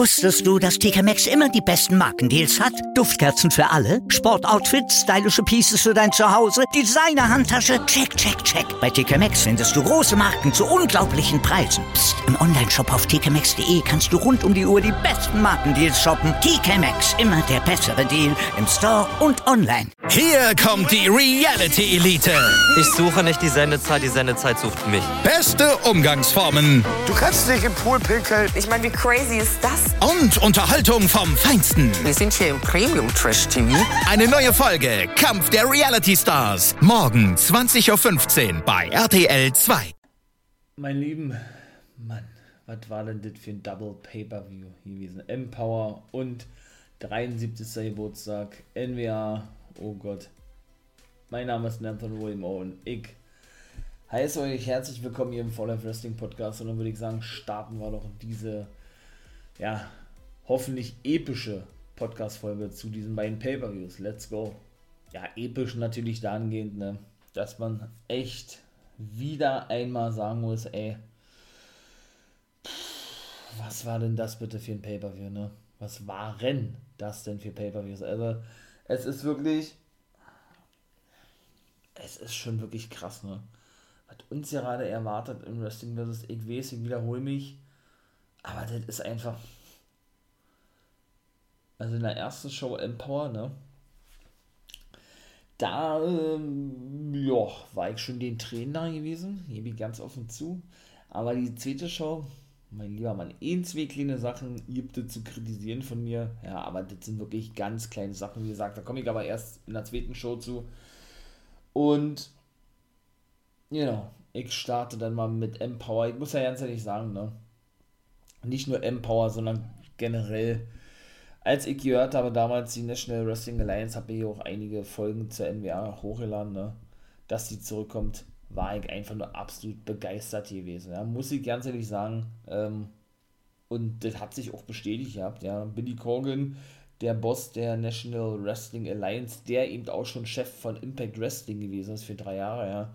Wusstest du, dass TK Maxx immer die besten Markendeals hat? Duftkerzen für alle, Sportoutfits, stylische Pieces für dein Zuhause, Designer-Handtasche, check, check, check. Bei TK Maxx findest du große Marken zu unglaublichen Preisen. Psst. im Onlineshop auf tkmaxx.de kannst du rund um die Uhr die besten Markendeals shoppen. TK Maxx, immer der bessere Deal im Store und online. Hier kommt die Reality Elite. Ich suche nicht die Sendezeit, die Sendezeit sucht mich. Beste Umgangsformen. Du kannst dich im Pool pinkeln. Ich meine, wie crazy ist das? Und Unterhaltung vom Feinsten. Wir sind hier im Premium Trash TV. Eine neue Folge Kampf der Reality Stars. Morgen 20.15 Uhr bei RTL 2. Mein Lieben, Mann, was war denn das für ein Double Pay-Per-View gewesen? Empower und 73. Geburtstag, NWA, oh Gott. Mein Name ist Nathan William Owen. Ich heiße euch herzlich willkommen hier im Fall of Wrestling Podcast und dann würde ich sagen, starten wir doch diese ja, hoffentlich epische Podcast-Folge zu diesen beiden Pay-Per-Views. Let's go. Ja, episch natürlich dahingehend, ne, dass man echt wieder einmal sagen muss, ey, was war denn das bitte für ein Pay-Per-View, ne? Was waren das denn für Pay-Per-Views? Also, es ist wirklich, es ist schon wirklich krass, ne? Was uns gerade erwartet im Wrestling versus ich weiß, ich wiederhole mich, aber das ist einfach. Also in der ersten Show Empower, ne? Da, ähm, ja, war ich schon den Trainer gewesen, gebe ich ganz offen zu. Aber die zweite Show, mein lieber Mann, eh zwei kleine Sachen gibt es zu kritisieren von mir. Ja, aber das sind wirklich ganz kleine Sachen, wie gesagt. Da komme ich aber erst in der zweiten Show zu. Und, genau, ich starte dann mal mit Empower. Ich muss ja ganz ehrlich sagen, ne? Nicht nur Empower, sondern generell. Als ich gehört habe, damals die National Wrestling Alliance, habe ich auch einige Folgen zur NWA hochgeladen, ne? dass sie zurückkommt, war ich einfach nur absolut begeistert gewesen. Ja? Muss ich ganz ehrlich sagen. Ähm, und das hat sich auch bestätigt gehabt. Ja? Billy Corgan, der Boss der National Wrestling Alliance, der eben auch schon Chef von Impact Wrestling gewesen ist für drei Jahre, ja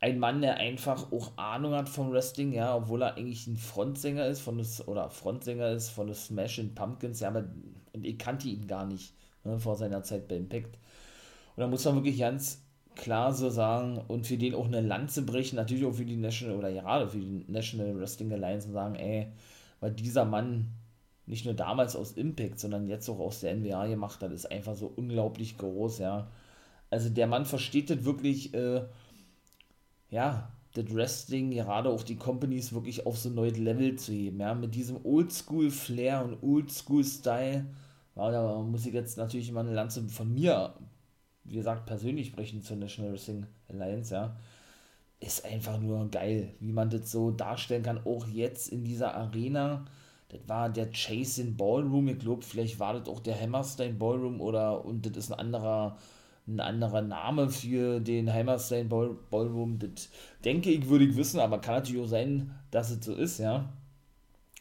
ein Mann, der einfach auch Ahnung hat vom Wrestling, ja, obwohl er eigentlich ein Frontsänger ist von des, oder Frontsänger ist von des Smashing Pumpkins, ja, aber und ich kannte ihn gar nicht ne, vor seiner Zeit bei Impact. Und da muss man wirklich ganz klar so sagen und für den auch eine Lanze brechen, natürlich auch für die National oder gerade für die National Wrestling Alliance und sagen, ey, weil dieser Mann nicht nur damals aus Impact, sondern jetzt auch aus der NWA gemacht hat, ist einfach so unglaublich groß, ja. Also der Mann versteht das wirklich, äh, ja, das Wrestling, gerade auch die Companies wirklich auf so ein neues Level zu heben, ja, mit diesem Oldschool-Flair und Oldschool-Style, ja, da muss ich jetzt natürlich mal eine Lanze von mir, wie gesagt, persönlich sprechen zur National Wrestling Alliance, ja, ist einfach nur geil, wie man das so darstellen kann, auch jetzt in dieser Arena, das war der Chasing Ballroom, ich glaube, vielleicht war das auch der Hammerstein Ballroom oder, und das ist ein anderer, ein anderer Name für den Hammerstein Ball Ballroom. Das denke ich, würde ich wissen, aber kann natürlich auch sein, dass es so ist, ja.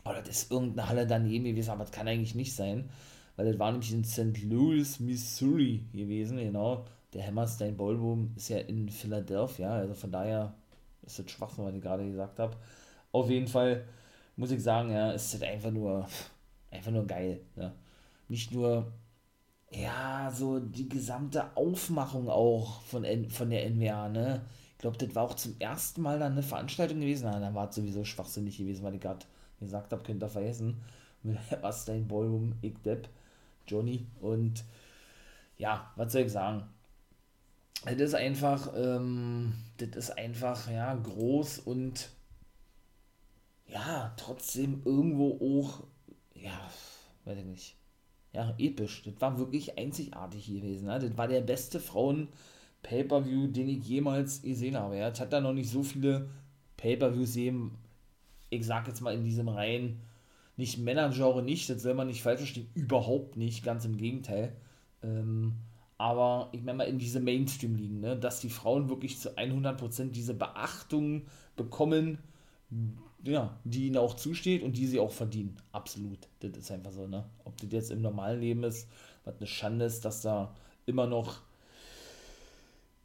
Oder das ist irgendeine Halle daneben gewesen, aber das kann eigentlich nicht sein, weil das war nämlich in St. Louis, Missouri gewesen, genau. Der Hammerstein Ballroom ist ja in Philadelphia, also von daher ist das Schwachsinn, was ich gerade gesagt habe. Auf jeden Fall muss ich sagen, ja, ist das einfach nur, einfach nur geil. Ja. Nicht nur ja, so die gesamte Aufmachung auch von, von der NWA, ne? Ich glaube, das war auch zum ersten Mal dann eine Veranstaltung gewesen. Na, dann war es sowieso schwachsinnig gewesen, weil ich gerade gesagt habe, könnt ihr vergessen. Was dein Ballroom, ich Depp, Johnny und ja, was soll ich sagen? Das ist einfach, ähm, das ist einfach, ja, groß und ja, trotzdem irgendwo auch, ja, weiß ich nicht ja, episch. Das war wirklich einzigartig gewesen. Ne? Das war der beste Frauen-Pay-Per-View, den ich jemals gesehen habe. Ja? Es hat da noch nicht so viele Pay-Per-Views gegeben, ich sag jetzt mal in diesem Reihen, nicht Männergenre nicht, das soll man nicht falsch verstehen, überhaupt nicht, ganz im Gegenteil. Ähm, aber ich meine mal in diese Mainstream liegen, ne? dass die Frauen wirklich zu 100% diese Beachtung bekommen, ja, die ihnen auch zusteht und die sie auch verdienen. Absolut. Das ist einfach so, ne? Ob das jetzt im normalen Leben ist, was eine Schande ist, dass da immer noch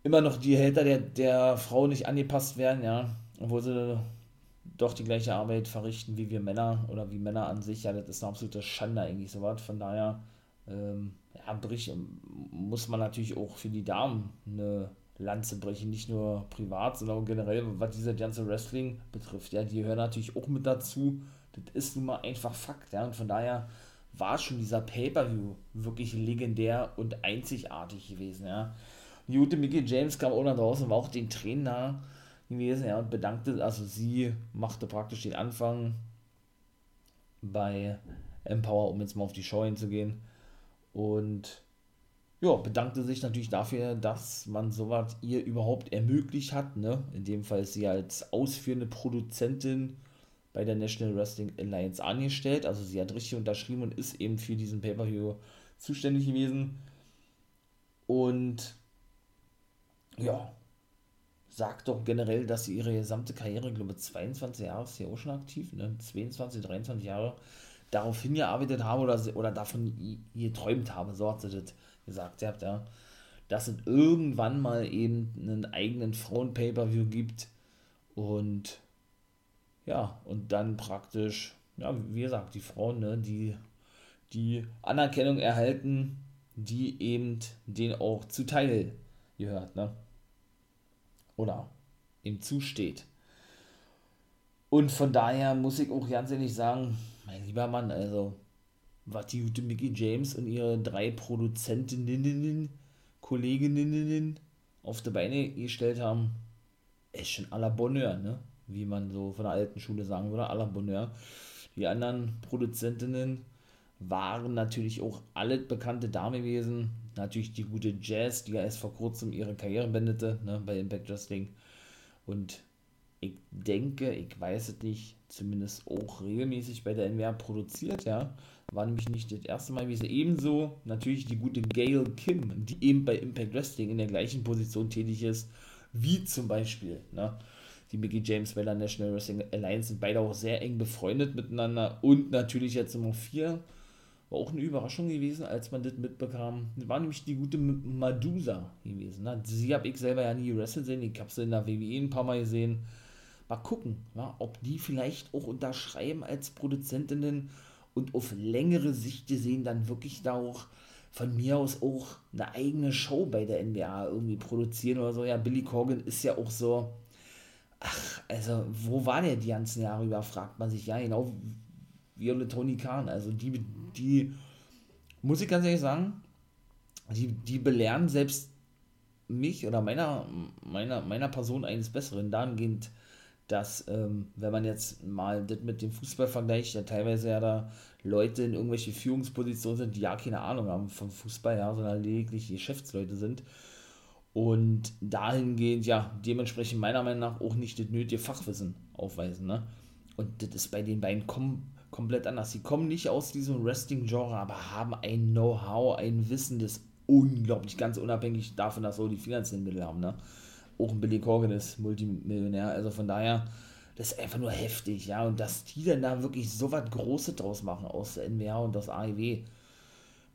immer noch die Hälter der, der Frau nicht angepasst werden, ja. Obwohl sie doch die gleiche Arbeit verrichten wie wir Männer oder wie Männer an sich. Ja, das ist eine absolute Schande eigentlich sowas. Von daher ähm, ja, brich, muss man natürlich auch für die Damen eine Lanze brechen, nicht nur privat, sondern auch generell, was diese ganze Wrestling betrifft. Ja, die hören natürlich auch mit dazu. Das ist nun mal einfach Fakt. Ja, und von daher war schon dieser Pay-Per-View wirklich legendär und einzigartig gewesen. Ja. Die Mickey James kam auch nach draußen, war auch den Trainer gewesen ja, und bedankte, also sie machte praktisch den Anfang bei Empower, um jetzt mal auf die Show hinzugehen. Und ja, bedankte sich natürlich dafür, dass man sowas ihr überhaupt ermöglicht hat. Ne? In dem Fall ist sie als ausführende Produzentin bei der National Wrestling Alliance angestellt. Also sie hat richtig unterschrieben und ist eben für diesen Pay-Per-View zuständig gewesen. Und ja, sagt doch generell, dass sie ihre gesamte Karriere, ich glaube 22 Jahre ist sie auch schon aktiv, ne? 22, 23 Jahre, darauf hingearbeitet habe oder, oder davon geträumt habe, so hat sie das gesagt habt, ja, dass es irgendwann mal eben einen eigenen Frauen-Pay-Per-View gibt und ja, und dann praktisch, ja, wie gesagt, die Frauen, ne, die die Anerkennung erhalten, die eben denen auch zuteil gehört, ne? Oder ihm zusteht. Und von daher muss ich auch ganz ehrlich sagen, mein lieber Mann, also was die gute Mickey James und ihre drei Produzentinnen, Kolleginnen auf die Beine gestellt haben, ist schon à la Bonheur, ne? Wie man so von der alten Schule sagen würde, à la Bonheur. Die anderen Produzentinnen waren natürlich auch alle bekannte Damen gewesen. Natürlich die gute Jazz, die ja erst vor kurzem ihre Karriere beendete, ne, bei Impact Wrestling. Und ich denke, ich weiß es nicht, zumindest auch regelmäßig bei der NWR produziert, ja war nämlich nicht das erste Mal gewesen. Ebenso natürlich die gute Gail Kim, die eben bei Impact Wrestling in der gleichen Position tätig ist, wie zum Beispiel ne, die Mickey James bei National Wrestling Alliance, sind beide auch sehr eng befreundet miteinander und natürlich jetzt Nummer 4 war auch eine Überraschung gewesen, als man das mitbekam. Das war nämlich die gute Madusa gewesen. Ne? Sie habe ich selber ja nie wrestelt sehen, ich habe sie in der WWE ein paar Mal gesehen. Mal gucken, ja, ob die vielleicht auch unterschreiben als Produzentinnen und auf längere Sicht gesehen dann wirklich da auch von mir aus auch eine eigene Show bei der NBA irgendwie produzieren oder so. Ja, Billy Corgan ist ja auch so, ach, also wo war der die ganzen Jahre über, fragt man sich. Ja, genau wie eine Tony Khan. Also die, die, muss ich ganz ehrlich sagen, die, die belehren selbst mich oder meiner, meiner, meiner Person eines Besseren dahingehend, dass, ähm, wenn man jetzt mal das mit dem Fußball vergleicht, ja teilweise ja da Leute in irgendwelche Führungspositionen sind, die ja keine Ahnung haben vom Fußball, ja, sondern lediglich Geschäftsleute sind. Und dahingehend, ja, dementsprechend meiner Meinung nach auch nicht das nötige Fachwissen aufweisen, ne? Und das ist bei den beiden kom komplett anders. Sie kommen nicht aus diesem Wrestling-Genre, aber haben ein Know-how, ein Wissen, das unglaublich, ganz unabhängig davon, dass sie auch die finanziellen Mittel haben, ne? Auch ein Billy Corgan ist Multimillionär, also von daher, das ist einfach nur heftig, ja, und dass die dann da wirklich so was Großes draus machen aus der NWA und aus AEW.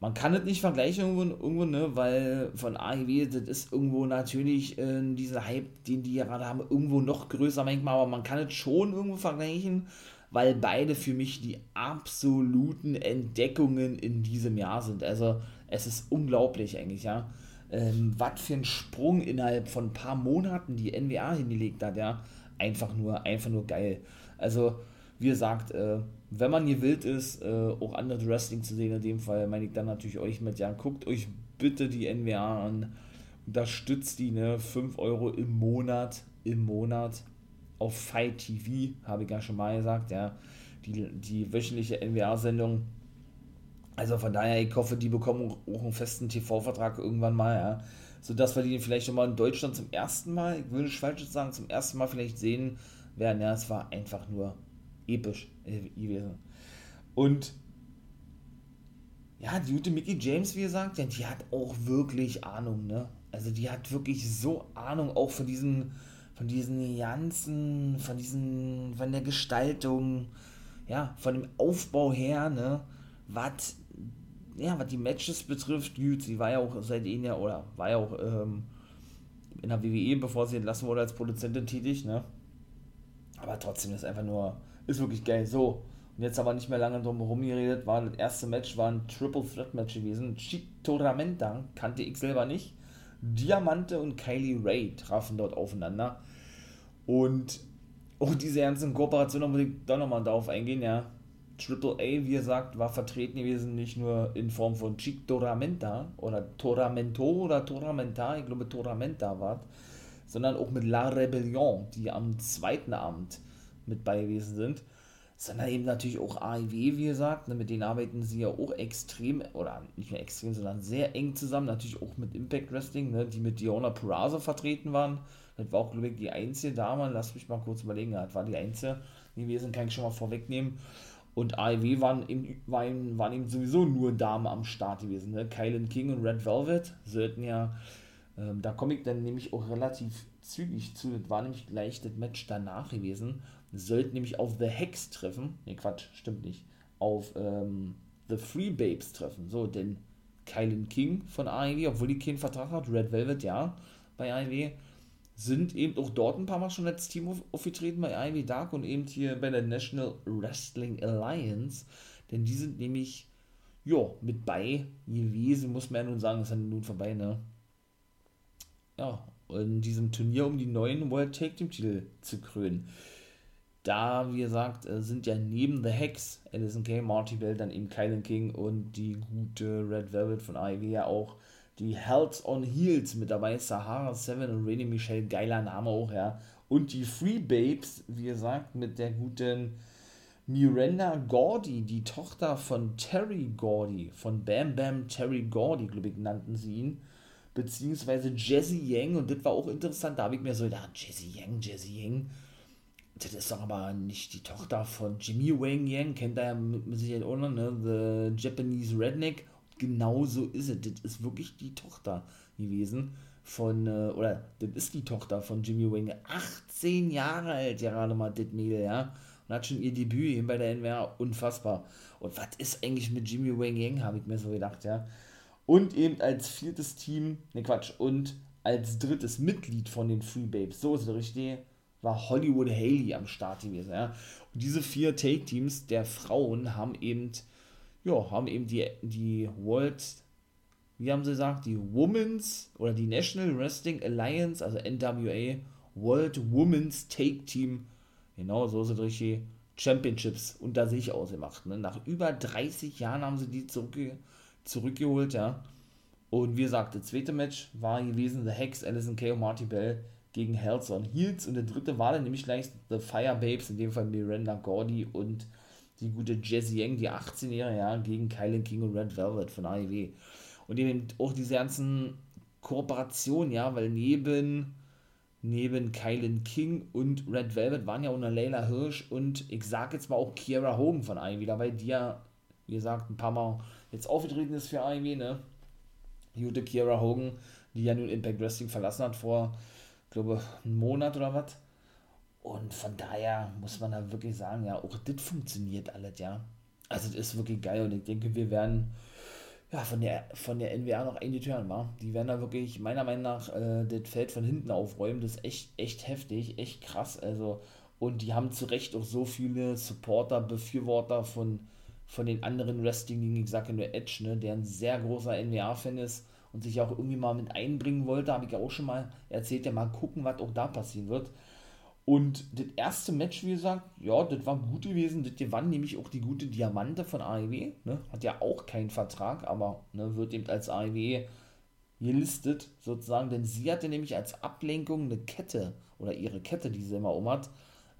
Man kann es nicht vergleichen irgendwo, irgendwo, ne, weil von AEW, das ist irgendwo natürlich äh, dieser Hype, den die gerade haben, irgendwo noch größer manchmal, aber man kann es schon irgendwo vergleichen, weil beide für mich die absoluten Entdeckungen in diesem Jahr sind. Also es ist unglaublich eigentlich, ja ähm, was für ein Sprung innerhalb von ein paar Monaten die NWA hingelegt hat, ja, einfach nur, einfach nur geil. Also, wie gesagt, äh, wenn man gewillt ist, äh, auch andere Wrestling zu sehen, in dem Fall meine ich dann natürlich euch mit, ja, guckt euch bitte die NWA an, unterstützt die, ne, 5 Euro im Monat, im Monat auf Fight TV, habe ich ja schon mal gesagt, ja, die, die wöchentliche NWA-Sendung also von daher, ich hoffe, die bekommen auch einen festen TV-Vertrag irgendwann mal, ja. Sodass wir die vielleicht schon mal in Deutschland zum ersten Mal, ich würde falsch sagen, zum ersten Mal vielleicht sehen werden. Ja, es war einfach nur episch gewesen. Und ja, die gute Mickey James, wie gesagt, ja, die hat auch wirklich Ahnung, ne? Also die hat wirklich so Ahnung auch von diesen, von diesen ganzen, von diesen, von der Gestaltung, ja, von dem Aufbau her, ne? Was ja, was die Matches betrifft, gut, sie war ja auch seit ja, oder war ja auch ähm, in der WWE, bevor sie entlassen wurde, als Produzentin tätig, ne? Aber trotzdem ist einfach nur, ist wirklich geil. So, und jetzt aber nicht mehr lange drum herum geredet, war das erste Match, war ein Triple Threat Match gewesen. Chitoramenta kannte ich selber nicht. Diamante und Kylie Ray trafen dort aufeinander. Und auch diese ganzen Kooperationen, da muss ich doch nochmal darauf eingehen, ja. Triple A, wie gesagt, war vertreten gewesen, nicht nur in Form von Chic Toramenta oder Toramento oder Toramenta, ich glaube Toramenta war sondern auch mit La Rebellion, die am zweiten Abend mit bei gewesen sind sondern eben natürlich auch AIW, wie gesagt, ne, mit denen arbeiten sie ja auch extrem, oder nicht mehr extrem, sondern sehr eng zusammen, natürlich auch mit Impact Wrestling, ne, die mit Diona Purazo vertreten waren. Das war auch, glaube ich, die einzige Dame, lass mich mal kurz überlegen, das war die einzige gewesen, kann ich schon mal vorwegnehmen. Und AEW waren eben, waren, waren eben sowieso nur Damen am Start gewesen. Ne? Kylan King und Red Velvet sollten ja, ähm, da komme ich dann nämlich auch relativ zügig zu, das war nämlich gleich das Match danach gewesen sollten nämlich auf The Hex treffen. Ne, Quatsch, stimmt nicht. Auf ähm, The Free Babes treffen. So, denn Kylan King von AEW, obwohl die keinen Vertrag hat, Red Velvet ja, bei AEW, sind eben auch dort ein paar Mal schon als Team aufgetreten bei AEW Dark und eben hier bei der National Wrestling Alliance. Denn die sind nämlich, ja, mit bei gewesen, muss man ja nun sagen, ist ja nun vorbei, ne? Ja, in diesem Turnier um die neuen World Tag Team Titel zu krönen da, wie gesagt, äh, sind ja neben The Hex, Alison Kay, Marty Bell, dann eben Kylan King und die gute Red Velvet von AEW ja auch die Hells on Heels mit dabei, Sahara 7 und Rainy Michelle, geiler Name auch, ja. Und die Free Babes, wie gesagt, mit der guten Miranda Gordy, die Tochter von Terry Gordy, von Bam Bam Terry Gordy, glaube ich, nannten sie ihn. Beziehungsweise Jesse Yang, und das war auch interessant, da habe ich mir so gedacht, Jesse Yang, Jesse Yang, das ist doch aber nicht die Tochter von Jimmy Wang Yang, kennt er ja mit Sicherheit auch noch, ne? The Japanese Redneck. Genau so ist es. Das ist wirklich die Tochter gewesen von, äh, oder das ist die Tochter von Jimmy Wang. 18 Jahre alt, ja gerade mal das Mädel, ja. Und hat schon ihr Debüt eben bei der NWA. Unfassbar. Und was ist eigentlich mit Jimmy Wang Yang, habe ich mir so gedacht, ja. Und eben als viertes Team, ne Quatsch, und als drittes Mitglied von den Free Babes, so ist es richtig, war Hollywood Haley am Start gewesen. Ja. Und diese vier Take-Teams der Frauen haben eben, ja, haben eben die, die World, wie haben sie gesagt, die Women's oder die National Wrestling Alliance, also NWA, World Women's Take Team, genau so sind richtig, Championships unter sich ausgemacht. Ne? Nach über 30 Jahren haben sie die zurückge zurückgeholt, ja. Und wie gesagt, das zweite Match war gewesen The Hex, Alison Kay und Marty Bell gegen Hells on Heels und der dritte war dann nämlich gleich The Fire Babes, in dem Fall Miranda Gordy und die gute Jessie Yang, die 18-Jährige, ja, gegen Kylan King und Red Velvet von AEW. Und eben auch diese ganzen Kooperationen, ja, weil neben, neben Kylan King und Red Velvet waren ja auch eine Layla Hirsch und ich sag jetzt mal auch Kiera Hogan von AEW dabei, die ja, wie gesagt, ein paar Mal jetzt aufgetreten ist für AEW, ne? Gute Kiera Hogan, die ja nun Impact Wrestling verlassen hat vor glaube, einen Monat oder was. Und von daher muss man da wirklich sagen, ja, auch das funktioniert alles, ja. Also das ist wirklich geil und ich denke, wir werden ja, von der, von der NWA noch einige hören, wa? Die werden da wirklich, meiner Meinung nach, äh, das Feld von hinten aufräumen. Das ist echt, echt heftig, echt krass. Also, und die haben zu Recht auch so viele Supporter, Befürworter von, von den anderen Wrestling-Ligen, ich sage nur Edge, ne, der ein sehr großer NWA-Fan ist und sich auch irgendwie mal mit einbringen wollte, habe ich ja auch schon mal erzählt, ja mal gucken, was auch da passieren wird. Und das erste Match, wie gesagt, ja, das war gut gewesen. Das gewann nämlich auch die gute Diamante von AEW. Ne? Hat ja auch keinen Vertrag, aber ne, wird eben als AEW gelistet, sozusagen. Denn sie hatte nämlich als Ablenkung eine Kette oder ihre Kette, die sie immer um hat,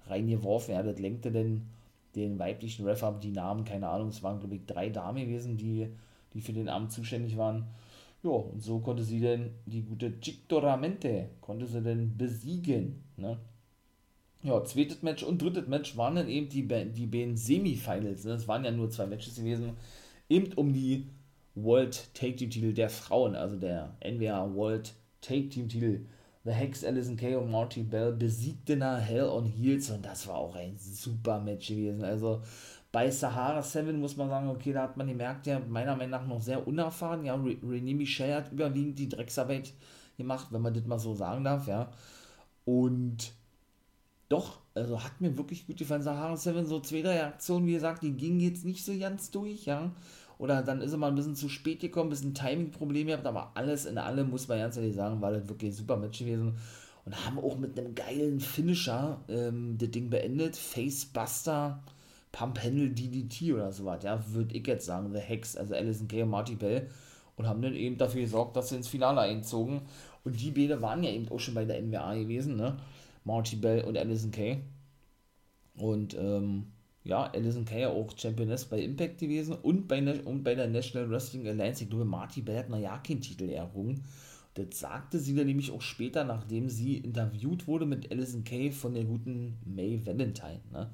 reingeworfen. Ja, das lenkte denn den weiblichen Ref ab, die Namen, keine Ahnung, es waren, glaube ich, drei Damen gewesen, die, die für den Abend zuständig waren. Ja, und so konnte sie denn die gute Chictoramente, konnte sie denn besiegen. Ne? Ja, zweites Match und drittes Match waren dann eben die, die beiden Semifinals. Ne? Das waren ja nur zwei Matches gewesen. Eben um die World Take Team Titel der Frauen, also der NWA World Take Team Titel. The Hex, Alison Kay und Marty Bell besiegten Hell on Heels und das war auch ein super Match gewesen. Also bei Sahara 7 muss man sagen, okay, da hat man gemerkt, ja, meiner Meinung nach noch sehr unerfahren. Ja, René Michel hat überwiegend die Drecksarbeit gemacht, wenn man das mal so sagen darf, ja. Und doch also hat mir wirklich gut gefallen. Sahara Seven, so zwei, drei wie gesagt, die gingen jetzt nicht so ganz durch, ja. Oder dann ist er mal ein bisschen zu spät gekommen, ein bisschen Timing-Probleme gehabt, aber alles in allem, muss man ganz ehrlich sagen, war das wirklich ein super Match gewesen. Und haben auch mit einem geilen Finisher ähm, das Ding beendet. Facebuster, Pump Handle DDT oder sowas, ja, würde ich jetzt sagen. The Hex, also Alison Kay und Marty Bell. Und haben dann eben dafür gesorgt, dass sie ins Finale einzogen. Und die beide waren ja eben auch schon bei der NWA gewesen, ne? Marty Bell und Alison Kay. Und ähm, ja, Alison Kay ja auch Championess bei Impact gewesen und bei, und bei der National Wrestling Alliance. Ich glaube, Marty Bell hat noch ja keinen Titel errungen. Das sagte sie dann nämlich auch später, nachdem sie interviewt wurde mit Alison Kay von der guten May Valentine, ne?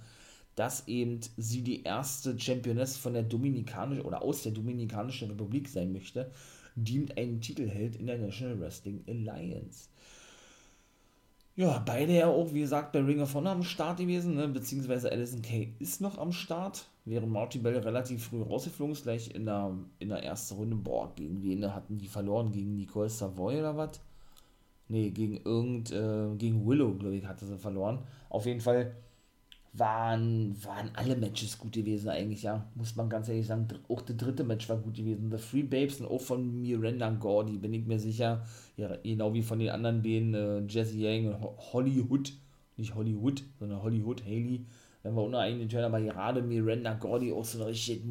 dass eben sie die erste Championess von der Dominikanischen oder aus der Dominikanischen Republik sein möchte, die einen Titel hält in der National Wrestling Alliance. Ja, beide ja auch, wie gesagt, bei Ring of Honor am Start gewesen, ne? beziehungsweise Alison Kay ist noch am Start, während Marty Bell relativ früh rausgeflogen ist, gleich in der, in der ersten Runde. Boah, gegen wen hatten die verloren? Gegen Nicole Savoy oder was? Ne, gegen irgend, äh, gegen Willow, glaube ich, hatte sie verloren. Auf jeden Fall waren, waren alle Matches gut gewesen eigentlich, ja. Muss man ganz ehrlich sagen. Auch das dritte Match war gut gewesen. The Free Babes und auch von Miranda Gordy, bin ich mir sicher. Ja, genau wie von den anderen beiden, äh, Jesse Yang und Hollywood. Nicht Hollywood, sondern Hollywood, Haley. Wenn wir unter Turn, aber gerade Miranda Gordy auch so ein richtig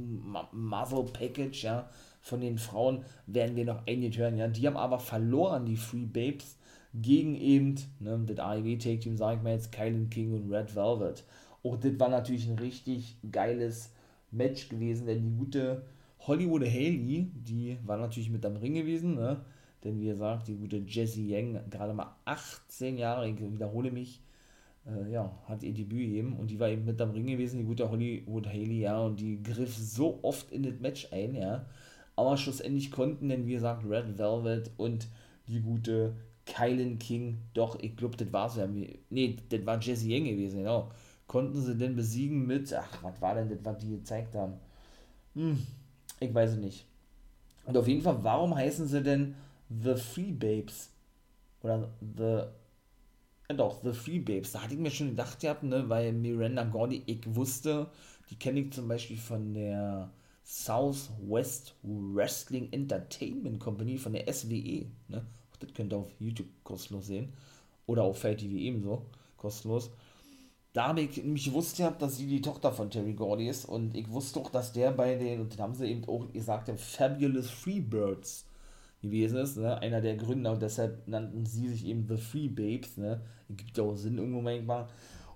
Marvel Package, ja. Von den Frauen werden wir noch eingetören, ja. Die haben aber verloren, die Free Babes, gegen eben, ne, das AEW Take Team, sag ich mal jetzt, Kylan King und Red Velvet. Auch das war natürlich ein richtig geiles Match gewesen, denn die gute Hollywood Haley, die war natürlich mit am Ring gewesen, ne? Denn wie gesagt, die gute Jessie Yang, gerade mal 18 Jahre, ich wiederhole mich, äh, ja, hat ihr Debüt eben und die war eben mit am Ring gewesen, die gute Hollywood Haley, ja, und die griff so oft in das Match ein, ja, aber schlussendlich konnten denn, wie gesagt, Red Velvet und die gute Kylan King, doch, ich glaube, das war ja, nee, das war Jessie Yang gewesen, genau, konnten sie denn besiegen mit, ach, was war denn das, was die gezeigt haben? Hm, ich weiß es nicht. Und auf jeden Fall, warum heißen sie denn The Free Babes? Oder The, ja doch, The Free Babes. Da hatte ich mir schon gedacht gehabt, ne, weil Miranda Gordy, ich wusste, die kenne ich zum Beispiel von der Southwest Wrestling Entertainment Company, von der SWE, ne. Das könnt ihr auf YouTube kostenlos sehen. Oder auf Fair TV ebenso, kostenlos da habe ich nämlich gewusst dass sie die Tochter von Terry Gordy ist und ich wusste auch, dass der bei den, und dann haben sie eben auch gesagt, Fabulous Freebirds gewesen ist, ne? einer der Gründer und deshalb nannten sie sich eben The Free Babes, ne? gibt ja auch Sinn irgendwo manchmal.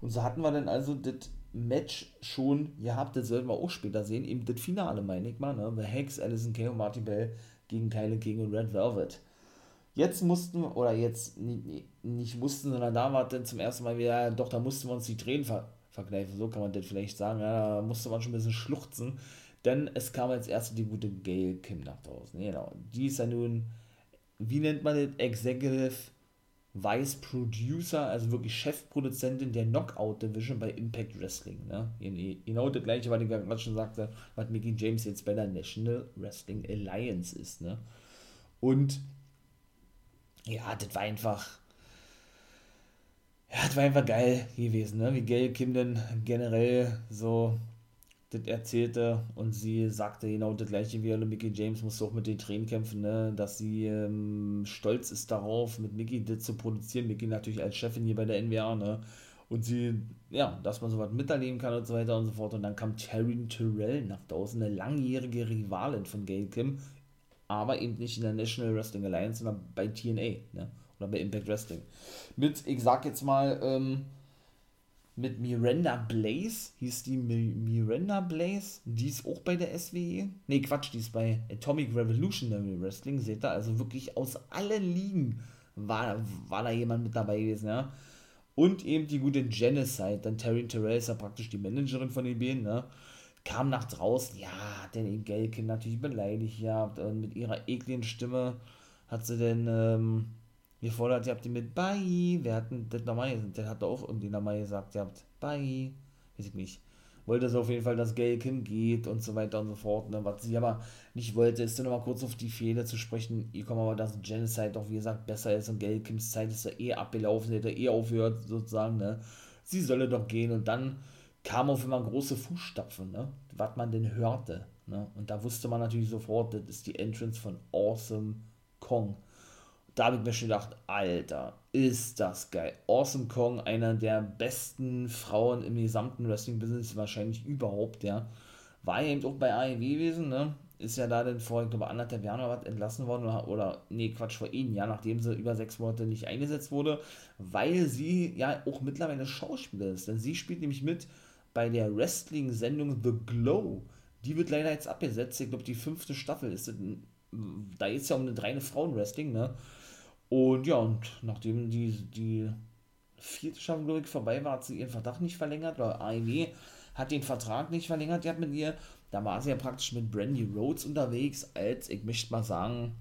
Und so hatten wir dann also das Match schon gehabt, das sollten wir auch später sehen, eben das Finale, meine ich mal, ne? The Hex, Alison Kay und Marty Bell gegen Kylie King und Red Velvet. Jetzt mussten, oder jetzt nicht, nicht mussten, sondern da war dann zum ersten Mal wieder, doch, da mussten wir uns die Tränen ver verkneifen, so kann man das vielleicht sagen, ja, da musste man schon ein bisschen schluchzen, denn es kam als erste die gute Gail Kim nach draußen, genau, die ist ja nun, wie nennt man das, Executive Vice Producer, also wirklich Chefproduzentin der Knockout Division bei Impact Wrestling, ne, genau das gleiche, was ich gerade schon sagte, was Mickey James jetzt bei der National Wrestling Alliance ist, ne, und ja, das war einfach. Ja, das war einfach geil gewesen, ne? Wie Gail Kim denn generell so das erzählte und sie sagte genau das gleiche wie Mickey James musste auch mit den Tränen kämpfen, ne? dass sie ähm, stolz ist darauf, mit Mickey das zu produzieren. Mickey natürlich als Chefin hier bei der NWA, ne? Und sie, ja, dass man sowas miterleben kann und so weiter und so fort. Und dann kam Taryn Terrell nach draußen, eine langjährige Rivalin von Gail Kim, aber eben nicht in der National Wrestling Alliance, sondern bei TNA, ne? Oder bei Impact Wrestling. Mit, ich sag jetzt mal, ähm, mit Miranda Blaze, hieß die Miranda Blaze, die ist auch bei der SWE. Ne, Quatsch, die ist bei Atomic Revolutionary Wrestling, seht ihr, also wirklich aus allen Ligen war, war da jemand mit dabei gewesen, ja. Und eben die gute Genocide, dann Terry Terrell ist ja praktisch die Managerin von den beiden, ne kam nach draußen, ja, hat den Gelkin natürlich beleidigt gehabt und mit ihrer ekligen Stimme hat sie denn ähm, gefordert, ihr habt die mit Bye, wer hat denn das nochmal gesagt? Der hat auch irgendwie nochmal gesagt, ihr habt Bye, weiß ich nicht. Wollte so auf jeden Fall, dass Gelkin geht und so weiter und so fort. Ne? Was sie aber nicht wollte, ist dann nochmal kurz auf die Fehler zu sprechen. Ihr kommt aber, dass Genocide doch, wie gesagt, besser ist und Gelkins Zeit ist ja eh abgelaufen, hätte eh aufgehört, sozusagen, ne? sie solle doch gehen und dann kam auf immer große Fußstapfen, ne? was man denn hörte. Ne? Und da wusste man natürlich sofort, das ist die Entrance von Awesome Kong. Da habe ich mir schon gedacht, Alter, ist das geil. Awesome Kong, einer der besten Frauen im gesamten Wrestling-Business, wahrscheinlich überhaupt, ja. War ja eben auch bei AEW gewesen, ne? Ist ja da dann vor, ich glaube, anderthalb Jahren oder was entlassen worden, oder, oder nee, Quatsch, vor ihnen, ja, nachdem sie über sechs Monate nicht eingesetzt wurde, weil sie ja auch mittlerweile Schauspieler ist. Denn sie spielt nämlich mit bei der Wrestling-Sendung The Glow. Die wird leider jetzt abgesetzt. Ich glaube, die fünfte Staffel ist. Da ist ja um eine reine Frauen-Wrestling, ne? Und ja, und nachdem die, die vierte Staffel, vorbei war, hat sie ihren Vertrag nicht verlängert, oder AEW hat den Vertrag nicht verlängert, die hat mit ihr, da war sie ja praktisch mit Brandy Rhodes unterwegs, als, ich möchte mal sagen,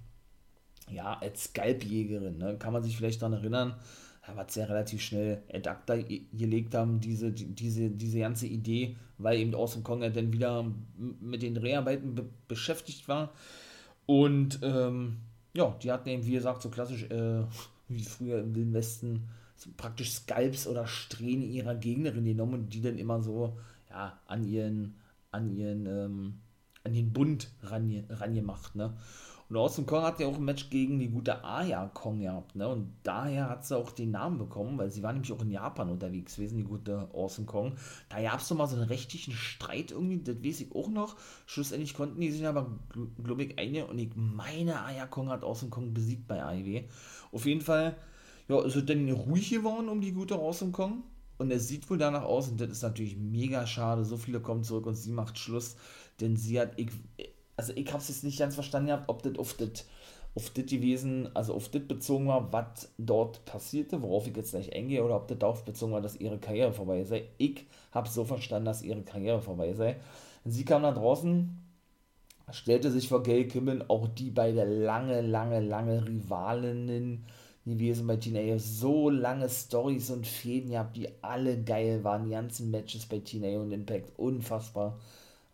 ja, als Skalpjägerin, ne? kann man sich vielleicht daran erinnern, war es ja relativ schnell ad acta gelegt haben, diese, diese, diese ganze Idee, weil eben Awesome Kong ja dann wieder mit den Dreharbeiten be beschäftigt war und ähm, ja, die hatten eben, wie gesagt, so klassisch, äh, wie früher im Wilden Westen, so praktisch Skalps oder Strähnen ihrer Gegnerin genommen und die dann immer so, ja, an ihren, an ihren, ähm, an den Bund ran, rangemacht, ne. Und Awesome Kong hat ja auch ein Match gegen die gute Aya Kong gehabt, ne? Und daher hat sie auch den Namen bekommen, weil sie war nämlich auch in Japan unterwegs gewesen, die gute Awesome Kong. Da gab es mal so einen rechtlichen Streit irgendwie, das weiß ich auch noch. Schlussendlich konnten die sich aber, glaube ich, eine und ich meine, Aya Kong hat Awesome Kong besiegt bei AEW. Auf jeden Fall, ja, ist es dann ruhig geworden um die gute Awesome Kong. Und es sieht wohl danach aus, und das ist natürlich mega schade. So viele kommen zurück und sie macht Schluss, denn sie hat, ich, also ich habe es jetzt nicht ganz verstanden gehabt, ob das auf das auf das gewesen, also auf das bezogen war, was dort passierte, worauf ich jetzt gleich eingehe, oder ob das darauf bezogen war, dass ihre Karriere vorbei sei. Ich habe so verstanden, dass ihre Karriere vorbei sei. Sie kam nach draußen, stellte sich vor Gail Kimmel, auch die beide lange, lange, lange Rivalinnen gewesen bei TNA. So lange Stories und Fäden gehabt, die alle geil waren. Die ganzen Matches bei TNA und Impact, unfassbar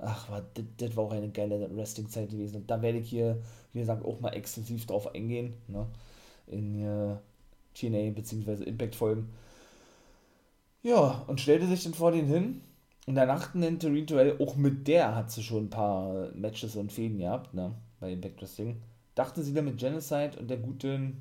ach, war, das, war auch eine geile Wrestling-Zeit gewesen. Und da werde ich hier, wie gesagt, auch mal exklusiv drauf eingehen, ne? in äh, TNA bzw. Impact-Folgen. Ja, und stellte sich dann vor den hin. Und danach Reen Terrell, auch mit der hat sie schon ein paar Matches und Fäden gehabt, ne, bei Impact Wrestling. Dachte sie dann mit Genocide und der guten,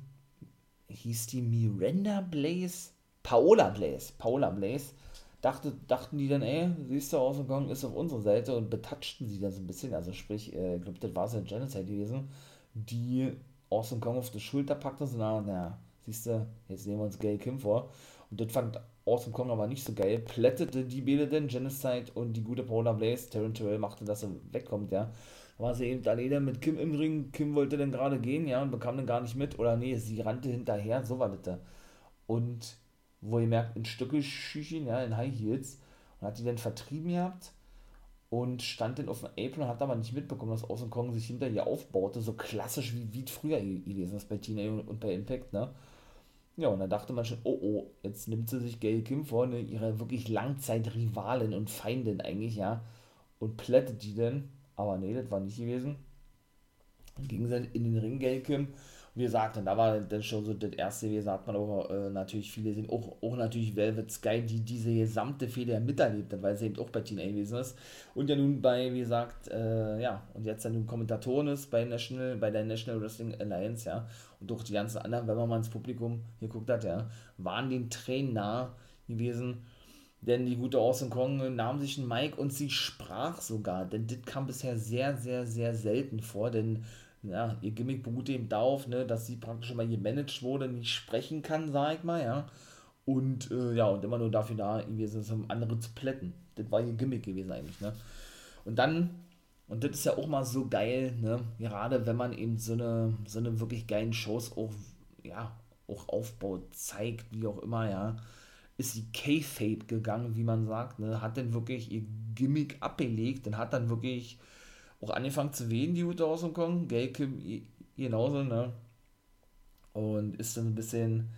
hieß die Miranda Blaze? Paola Blaze, Paola Blaze dachte, dachten die dann, ey, siehst du, ausgegangen ist auf unserer Seite und betatschten sie dann so ein bisschen, also sprich, äh, ich glaube, das war so ein Genocide gewesen, die Awesome Kong auf die Schulter packte, so, na, na, siehst du, jetzt nehmen wir uns Gail Kim vor. Und das fand Awesome Kong aber nicht so geil, plättete die Bälle denn, Genocide und die gute Paula Blaze, Terran Terrell machte, dass er wegkommt, ja. War sie eben alleine mit Kim im Ring, Kim wollte dann gerade gehen, ja, und bekam dann gar nicht mit, oder nee, sie rannte hinterher, so war das da. Und wo ihr merkt, in Stöckelschüchen, ja, in High Heels, und hat die dann vertrieben gehabt und stand dann auf dem Apron und hat aber nicht mitbekommen, dass Awesome Kong sich hinter ihr aufbaute, so klassisch wie, wie früher gewesen ist bei TNA und bei Impact, ne? Ja, und da dachte man schon, oh oh, jetzt nimmt sie sich Gail Kim vor, ne, ihre wirklich Langzeitrivalin und Feindin eigentlich, ja, und plättet die denn, aber nee, das war nicht gewesen. Dann ging sie in den Ring, Gail Kim, wie gesagt, und da war dann schon so das erste, wie gesagt, man auch äh, natürlich viele sehen, auch, auch natürlich Velvet Sky, die diese gesamte Fehler miterlebt hat, weil sie eben auch bei TNA gewesen ist. Und ja nun bei, wie gesagt, äh, ja, und jetzt dann nun Kommentatoren ist bei National, bei der National Wrestling Alliance, ja, und auch die ganzen anderen, wenn man mal ins Publikum hier guckt hat, ja, waren den Tränen nah gewesen. Denn die gute Awesome Kong nahm sich einen Mic und sie sprach sogar. Denn das kam bisher sehr, sehr, sehr selten vor. Denn ja, ihr Gimmick beruht eben darauf, ne, dass sie praktisch immer gemanagt wurde, nicht sprechen kann, sag ich mal, ja. Und äh, ja, und immer nur dafür da gewesen ist, um andere zu plätten. Das war ihr Gimmick gewesen eigentlich, ne. Und dann, und das ist ja auch mal so geil, ne, gerade wenn man eben so eine, so eine wirklich geilen Shows auch, ja, auch aufbaut, zeigt, wie auch immer, ja, ist die K-Fape gegangen, wie man sagt, ne, hat dann wirklich ihr Gimmick abgelegt und hat dann wirklich auch angefangen zu wehen, die Hute aus Hongkong. Gay Kim genauso, ne? Und ist dann ein bisschen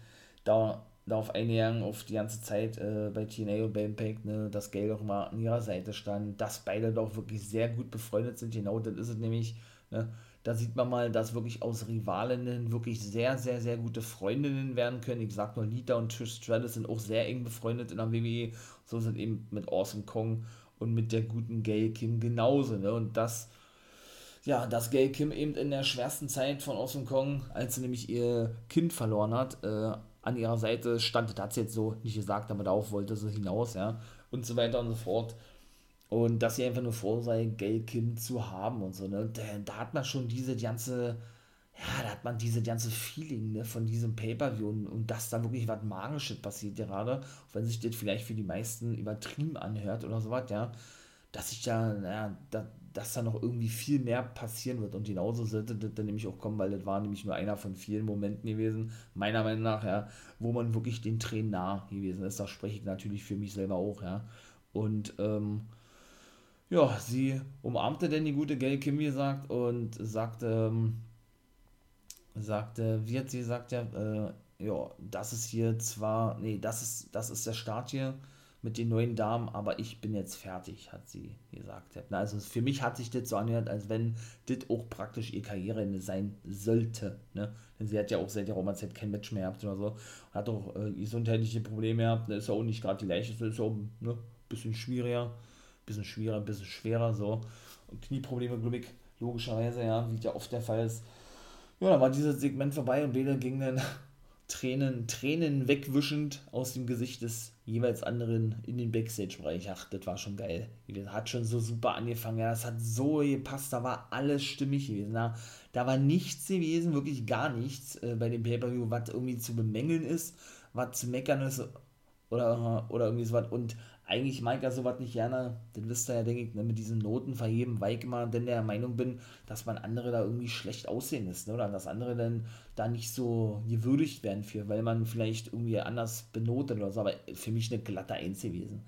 da, darauf eingegangen, auf die ganze Zeit äh, bei TNA und bei Impact, ne, dass Gay auch mal an ihrer Seite stand, dass beide doch wirklich sehr gut befreundet sind. Genau das ist es nämlich Ne? Da sieht man mal, dass wirklich aus Rivalinnen wirklich sehr, sehr, sehr gute Freundinnen werden können. Ich sag nur, Lita und Trish Stratus sind auch sehr eng befreundet in der WWE. So sind eben mit Awesome Kong und mit der guten Gail Kim genauso. Ne? Und das, ja, dass Gail Kim eben in der schwersten Zeit von Awesome Kong, als sie nämlich ihr Kind verloren hat, äh, an ihrer Seite stand, das hat sie jetzt so nicht gesagt, aber darauf wollte sie hinaus, ja, und so weiter und so fort. Und dass sie einfach nur froh sei, Gail Kim zu haben und so, ne? Da, da, hat man schon diese ganze, ja, da hat man diese ganze Feeling, ne, von diesem Pay-Per-View und, und dass da wirklich was Magisches passiert gerade, auch wenn sich das vielleicht für die meisten übertrieben anhört oder sowas, ja, dass sich da, naja, da, dass da noch irgendwie viel mehr passieren wird. Und genauso sollte das dann nämlich auch kommen, weil das war nämlich nur einer von vielen Momenten gewesen, meiner Meinung nach, ja, wo man wirklich den Tränen nah gewesen ist, das spreche ich natürlich für mich selber auch, ja, und, ähm, ja, sie umarmte denn die gute Gail Kim, wie gesagt, und sagte, ähm, sagte, wie hat sie gesagt, ja, äh, ja, das ist hier zwar, nee, das ist, das ist der Start hier mit den neuen Damen, aber ich bin jetzt fertig, hat sie gesagt. Also für mich hat sich das so angehört, als wenn das auch praktisch ihr Karriereende sein sollte. Ne? Denn sie hat ja auch seit der Roma-Zeit kein Match mehr gehabt oder so. Hat auch äh, gesundheitliche Probleme gehabt. Ne? Ist ja auch nicht gerade die leichteste, ist ja auch ein ne? bisschen schwieriger bisschen schwerer, ein bisschen schwerer, so. Und Knieprobleme, glaube ich, logischerweise, ja, wie ja oft der Fall ist. Ja, dann war dieses Segment vorbei und Bela ging dann Tränen, Tränen wegwischend aus dem Gesicht des jeweils anderen in den Backstage-Bereich. Ach, das war schon geil. Hat schon so super angefangen. Ja, das hat so gepasst. Da war alles stimmig gewesen. Da, da war nichts gewesen, wirklich gar nichts äh, bei dem Pay-Per-View, was irgendwie zu bemängeln ist, was zu meckern ist oder, oder irgendwie so was. Und eigentlich mag er sowas nicht gerne, das wisst ihr ja, denke ich, ne, mit diesen Noten verheben, weil ich immer denn der Meinung bin, dass man andere da irgendwie schlecht aussehen ist, ne, oder dass andere dann da nicht so gewürdigt werden für, weil man vielleicht irgendwie anders benotet oder so, aber für mich eine glatte Eins gewesen.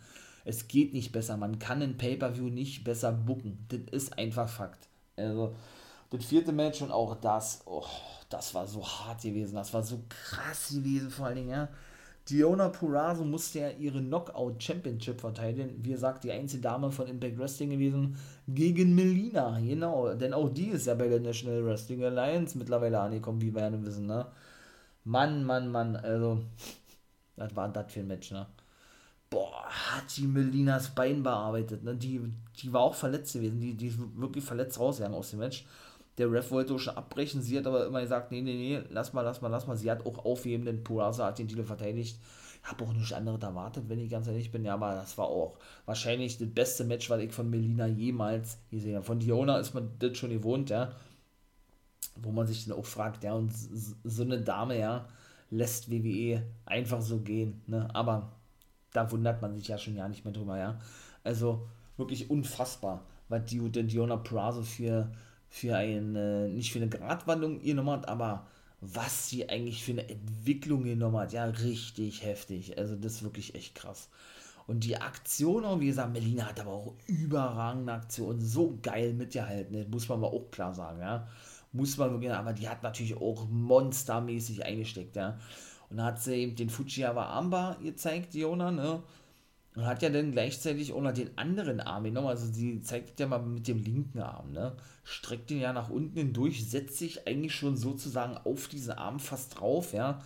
Es geht nicht besser, man kann ein Pay-Per-View nicht besser booken, das ist einfach Fakt. Also, das vierte Match und auch das, oh, das war so hart gewesen, das war so krass gewesen vor allen Dingen, ja Diona Purazo musste ja ihre Knockout Championship verteidigen. Wie gesagt, die einzige Dame von Impact Wrestling gewesen gegen Melina. Genau, denn auch die ist ja bei der National Wrestling Alliance mittlerweile angekommen, wie wir ja wissen, ne? Mann, Mann, Mann, also, was war das für ein Match, ne? Boah, hat die Melinas Bein bearbeitet, ne? Die, die war auch verletzt gewesen, die, die ist wirklich verletzt rausgegangen aus dem Match. Der Ref wollte schon abbrechen, sie hat aber immer gesagt, nee, nee, nee, lass mal, lass mal, lass mal. Sie hat auch aufheben, denn Purasa hat den Titel verteidigt. Habe auch nichts anderes erwartet, wenn ich ganz ehrlich bin. Ja, aber das war auch wahrscheinlich das beste Match, was ich von Melina jemals gesehen habe. Von Diona ist man das schon gewohnt, ja. Wo man sich dann auch fragt, ja, und so eine Dame, ja, lässt WWE einfach so gehen, ne. Aber da wundert man sich ja schon ja nicht mehr drüber, ja. Also wirklich unfassbar, was die Diona Purrazzo für für eine, nicht für eine Gratwanderung genommen hat, aber was sie eigentlich für eine Entwicklung genommen hat, ja, richtig heftig. Also das ist wirklich echt krass. Und die Aktion, auch wie gesagt, Melina hat aber auch überragende Aktionen, so geil mitgehalten, das muss man aber auch klar sagen, ja. Muss man wirklich, aber die hat natürlich auch monstermäßig eingesteckt, ja. Und da hat sie eben den Fujiwara Amba gezeigt, Jona, ne und hat ja dann gleichzeitig auch noch den anderen Arm genommen, also sie zeigt ja mal mit dem linken Arm, ne? Streckt ihn ja nach unten hindurch, setzt sich eigentlich schon sozusagen auf diesen Arm fast drauf, ja.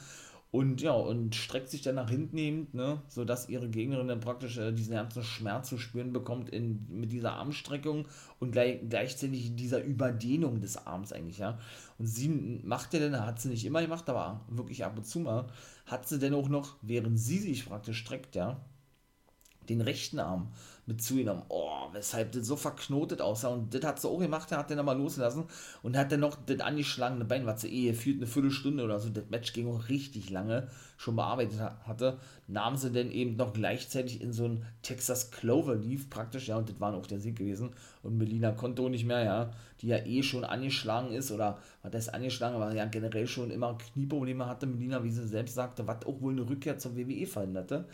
Und ja, und streckt sich dann nach hinten eben, ne, sodass ihre Gegnerin dann praktisch äh, diesen ganzen Schmerz zu spüren bekommt in, mit dieser Armstreckung und gleich, gleichzeitig dieser Überdehnung des Arms eigentlich, ja. Und sie macht ja dann, hat sie nicht immer gemacht, aber wirklich ab und zu mal, hat sie dann auch noch, während sie sich praktisch streckt, ja, den rechten Arm mit zugenommen. Oh, weshalb das so verknotet aussah. Und das hat sie auch gemacht, er hat den aber losgelassen und hat dann noch das angeschlagene Bein, was sie eh gefühlt eine Viertelstunde oder so, das Match ging auch richtig lange, schon bearbeitet hatte, nahm sie dann eben noch gleichzeitig in so ein Texas Clover Leaf praktisch, ja, und das war auch der Sieg gewesen. Und Melina konnte auch nicht mehr, ja, die ja eh schon angeschlagen ist, oder was heißt angeschlagen, aber ja generell schon immer Knieprobleme hatte, Melina, wie sie selbst sagte, was auch wohl eine Rückkehr zum WWE verhinderte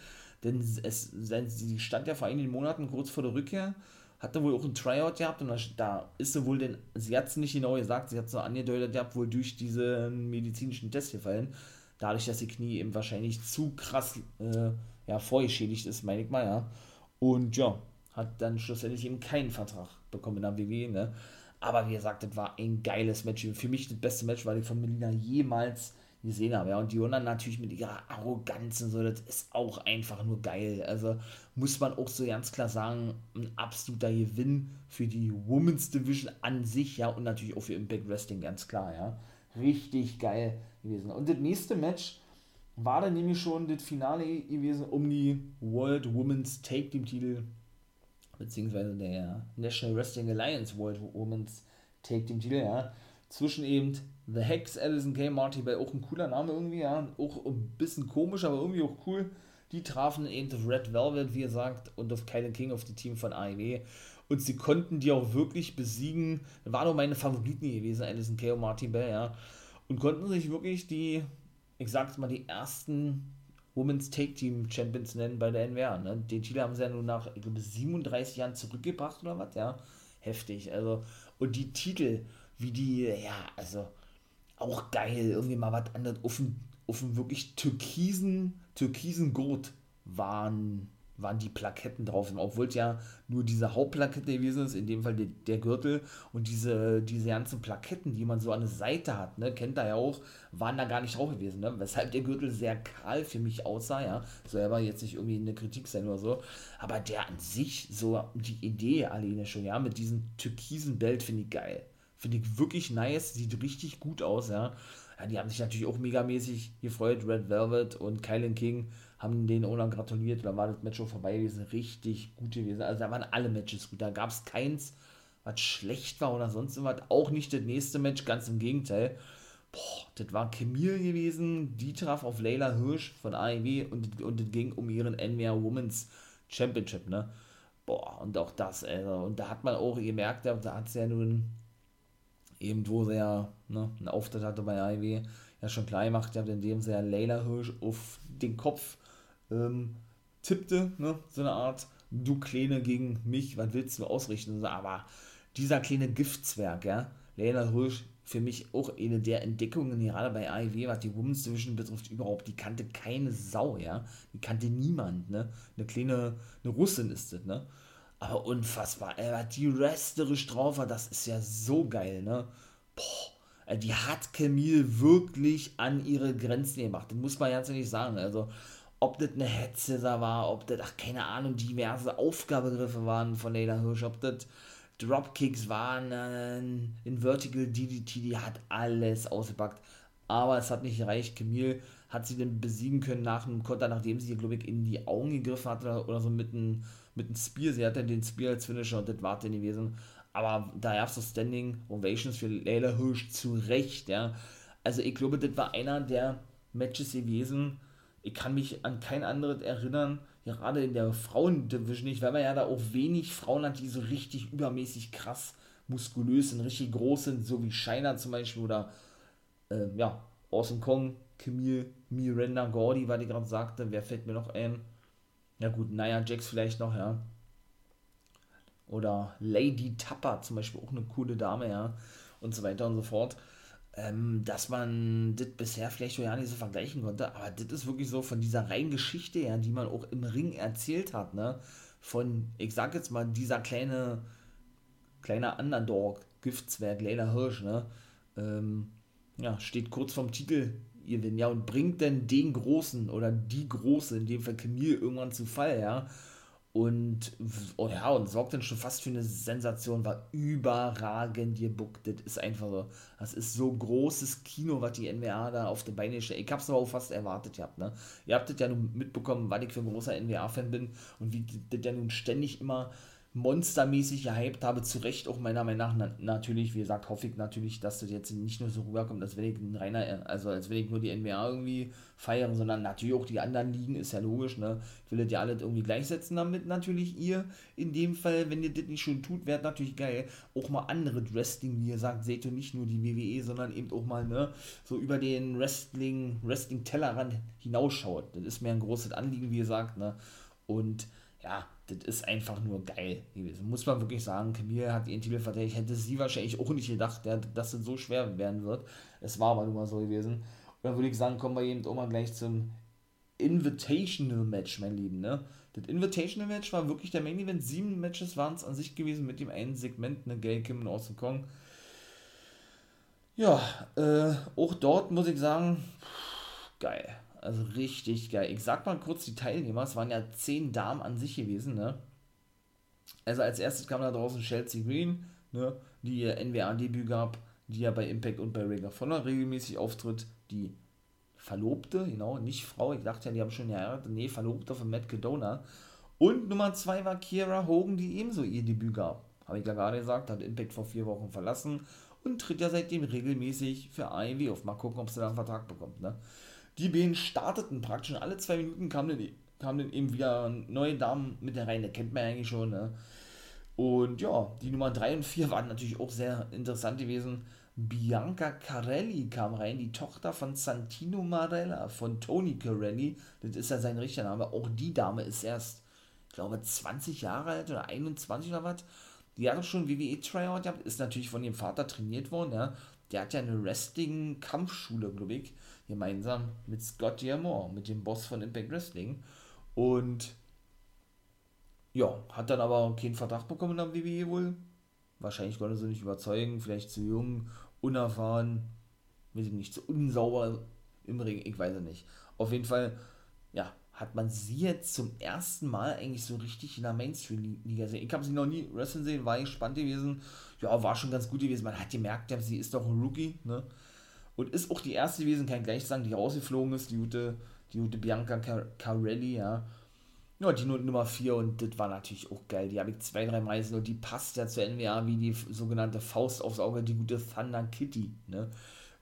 denn es, sie stand ja vor einigen Monaten kurz vor der Rückkehr, hatte wohl auch ein Tryout gehabt und da ist sie wohl denn, sie hat es nicht genau gesagt, sie hat es so angedeutet gehabt, wohl durch diesen medizinischen Test gefallen, dadurch, dass ihr Knie eben wahrscheinlich zu krass äh, ja, vorgeschädigt ist, meine ich mal, ja. Und ja, hat dann schlussendlich eben keinen Vertrag bekommen in der WWE, ne. Aber wie gesagt, das war ein geiles Match. Für mich das beste Match, weil ich von Melina jemals gesehen habe. Ja, und Diona natürlich mit ihrer Arroganz und so, das ist auch einfach nur geil. Also muss man auch so ganz klar sagen, ein absoluter Gewinn für die Women's Division an sich, ja, und natürlich auch für Impact Wrestling, ganz klar, ja. Richtig geil gewesen. Und das nächste Match war dann nämlich schon das Finale gewesen um die World Women's Take Team Titel, beziehungsweise der National Wrestling Alliance World Women's Take Team Titel, ja zwischen eben The Hex, Alison K. Marty Bell, auch ein cooler Name irgendwie, ja, auch ein bisschen komisch, aber irgendwie auch cool. Die trafen eben auf Red Velvet, wie gesagt, und auf Kylan King, auf die Team von AEW. Und sie konnten die auch wirklich besiegen. Das waren auch meine Favoriten gewesen, Alison K. und Marty Bell, ja. Und konnten sich wirklich die, ich sag's mal, die ersten Women's Take Team Champions nennen bei der NWA. Ne? Den Titel haben sie ja nun nach, ich glaube, 37 Jahren zurückgebracht oder was, ja. Heftig. Also, und die Titel wie die, ja, also auch geil, irgendwie mal was anderes, auf dem, auf dem wirklich türkisen, türkisen Gurt waren, waren die Plaketten drauf, obwohl es ja nur diese Hauptplakette gewesen ist, in dem Fall der, der, Gürtel. Und diese, diese ganzen Plaketten, die man so an der Seite hat, ne, kennt er ja auch, waren da gar nicht drauf gewesen, ne, weshalb der Gürtel sehr kahl für mich aussah, ja, soll aber jetzt nicht irgendwie eine Kritik sein oder so, aber der an sich, so die Idee alleine schon, ja, mit diesem türkisen Belt finde ich geil, Finde ich wirklich nice, sieht richtig gut aus, ja. ja. Die haben sich natürlich auch megamäßig gefreut. Red Velvet und Kylan King haben den auch gratuliert. Da war das Match schon vorbei gewesen. Richtig gut gewesen. Also da waren alle Matches gut. Da gab es keins, was schlecht war oder sonst was. Auch nicht das nächste Match, ganz im Gegenteil. Boah, das war Camille gewesen. Die traf auf Layla Hirsch von AEW und, und ging um ihren NWA Women's Championship, ne? Boah, und auch das, also, und da hat man auch gemerkt, da hat es ja nun eben wo ja ne, einen Auftritt hatte bei AEW, ja schon klar gemacht hat, indem ja Layla Hirsch auf den Kopf ähm, tippte, ne, so eine Art, du Kleine gegen mich, was willst du ausrichten? Aber dieser kleine Giftzwerg, ja, Layla Hirsch, für mich auch eine der Entdeckungen, gerade bei AEW, was die Women's Division betrifft, überhaupt, die kannte keine Sau, ja, die kannte niemand, ne, eine kleine, eine Russin ist das, ne, aber unfassbar. Er hat die resterisch drauf, das ist ja so geil, ne? Boah, die hat Camille wirklich an ihre Grenzen gemacht. Das muss man ganz ehrlich sagen. Also, ob das eine da war, ob das, ach, keine Ahnung, diverse Aufgabegriffe waren von Leila Hirsch, ob das Dropkicks waren, äh, in Vertical DDT, die hat alles ausgepackt. Aber es hat nicht gereicht. Camille hat sie dann besiegen können nach einem Konter, nachdem sie, glaube ich, in die Augen gegriffen hat oder, oder so mit einem mit einem Spear. Sie hatte den Spear als Finisher und das war dann gewesen. Aber da gab es so Standing Ovations für Layla Hirsch zu Recht, ja. Also ich glaube, das war einer der Matches gewesen. Ich kann mich an kein anderes erinnern, gerade in der Frauendivision nicht, weil man ja da auch wenig Frauen hat, die so richtig übermäßig krass muskulös sind, richtig groß sind, so wie Shiner zum Beispiel oder äh, ja, Awesome Kong, Camille, Miranda Gordy, weil ich gerade sagte, wer fällt mir noch ein? Ja gut, Nia Jax vielleicht noch, ja. Oder Lady Tapper zum Beispiel, auch eine coole Dame, ja. Und so weiter und so fort. Ähm, dass man das bisher vielleicht ja nicht so vergleichen konnte, aber das ist wirklich so von dieser reinen Geschichte, ja, die man auch im Ring erzählt hat, ne? Von, ich sag jetzt mal, dieser kleine, kleiner Underdog, Giftzwerg, Leila Hirsch, ne? Ähm, ja, steht kurz vorm Titel Gewinn, ja, und bringt dann den Großen oder die Große, in dem Fall Camille, irgendwann zu Fall, ja. Und, oh ja, und sorgt dann schon fast für eine Sensation, war überragend gebuckt. Das ist einfach so, das ist so großes Kino, was die NWA da auf den Beine stellt. Ich hab's aber auch fast erwartet gehabt, ne. Ihr habt das ja nun mitbekommen, weil ich für ein großer NWA-Fan bin und wie das ja nun ständig immer monstermäßig gehypt habe, zu Recht auch meiner Meinung nach, na, natürlich, wie gesagt, hoffe ich natürlich, dass das jetzt nicht nur so rüberkommt, als wenn ich ein reiner, also als wenn ich nur die NWA irgendwie feiere, sondern natürlich auch die anderen Ligen, ist ja logisch, ne, ich will das ja alle irgendwie gleichsetzen, damit natürlich ihr, in dem Fall, wenn ihr das nicht schon tut, wäre natürlich geil, auch mal andere Wrestling, wie ihr sagt, seht ihr nicht nur die WWE, sondern eben auch mal, ne, so über den Wrestling, Wrestling-Tellerrand hinausschaut, das ist mir ein großes Anliegen, wie ihr sagt, ne, und ja, das ist einfach nur geil gewesen. Muss man wirklich sagen, Camille hat ihren Titel verteidigt. Hätte sie wahrscheinlich auch nicht gedacht, dass das so schwer werden wird. Es war aber nun mal so gewesen. Und dann würde ich sagen, kommen wir eben auch mal gleich zum Invitational Match, mein Lieben. Ne? Das Invitational Match war wirklich der Main Event. Sieben Matches waren es an sich gewesen mit dem einen Segment, ne, Gail Kim und Austin Kong. Ja, äh, auch dort muss ich sagen, geil. Also richtig geil. Ich sag mal kurz die Teilnehmer, es waren ja zehn Damen an sich gewesen, ne? Also als erstes kam da draußen Chelsea Green, ne, die ihr NWA-Debüt gab, die ja bei Impact und bei Ring of Honor regelmäßig auftritt, die Verlobte, genau, nicht Frau, ich dachte ja, die haben schon geheiratet, nee, Verlobte von Matt Cadona. Und Nummer zwei war Kiera Hogan, die ebenso ihr Debüt gab. Habe ich ja gerade gesagt, hat Impact vor vier Wochen verlassen und tritt ja seitdem regelmäßig für AEW auf. Mal gucken, ob sie da einen Vertrag bekommt, ne? Die beiden starteten praktisch, alle zwei Minuten kamen dann, kamen dann eben wieder neue Damen mit der rein, der kennt man eigentlich schon, ne? Und ja, die Nummer 3 und 4 waren natürlich auch sehr interessant gewesen. Bianca Carelli kam rein, die Tochter von Santino Marella, von Tony Carelli. Das ist ja sein richtiger Name. Auch die Dame ist erst, ich glaube, 20 Jahre alt oder 21 oder was. Die hat auch schon WWE-Tryout gehabt, ist natürlich von ihrem Vater trainiert worden. Ja. Der hat ja eine Wrestling-Kampfschule, glaube ich, gemeinsam mit Scott Diamore, mit dem Boss von Impact Wrestling. Und ja, hat dann aber keinen Vertrag bekommen am WWE wohl. Wahrscheinlich konnte sie nicht überzeugen, vielleicht zu jung, unerfahren, weiß ich nicht, zu unsauber im Ring, ich weiß es nicht. Auf jeden Fall, ja, hat man sie jetzt zum ersten Mal eigentlich so richtig in der Mainstream-Liga gesehen. Ich habe sie noch nie wrestlen sehen, war spannend gewesen. Ja, war schon ganz gut gewesen. Man hat gemerkt, sie ist doch ein Rookie, ne? Und ist auch die erste gewesen, kann ich gleich sagen, die rausgeflogen ist, die gute, die gute Bianca Carelli, ja. Ja, die Nummer 4 und das war natürlich auch geil. Die habe ich zwei, drei Mal gesehen und die passt ja zur NWA wie die sogenannte Faust aufs Auge, die gute Thunder Kitty, ne?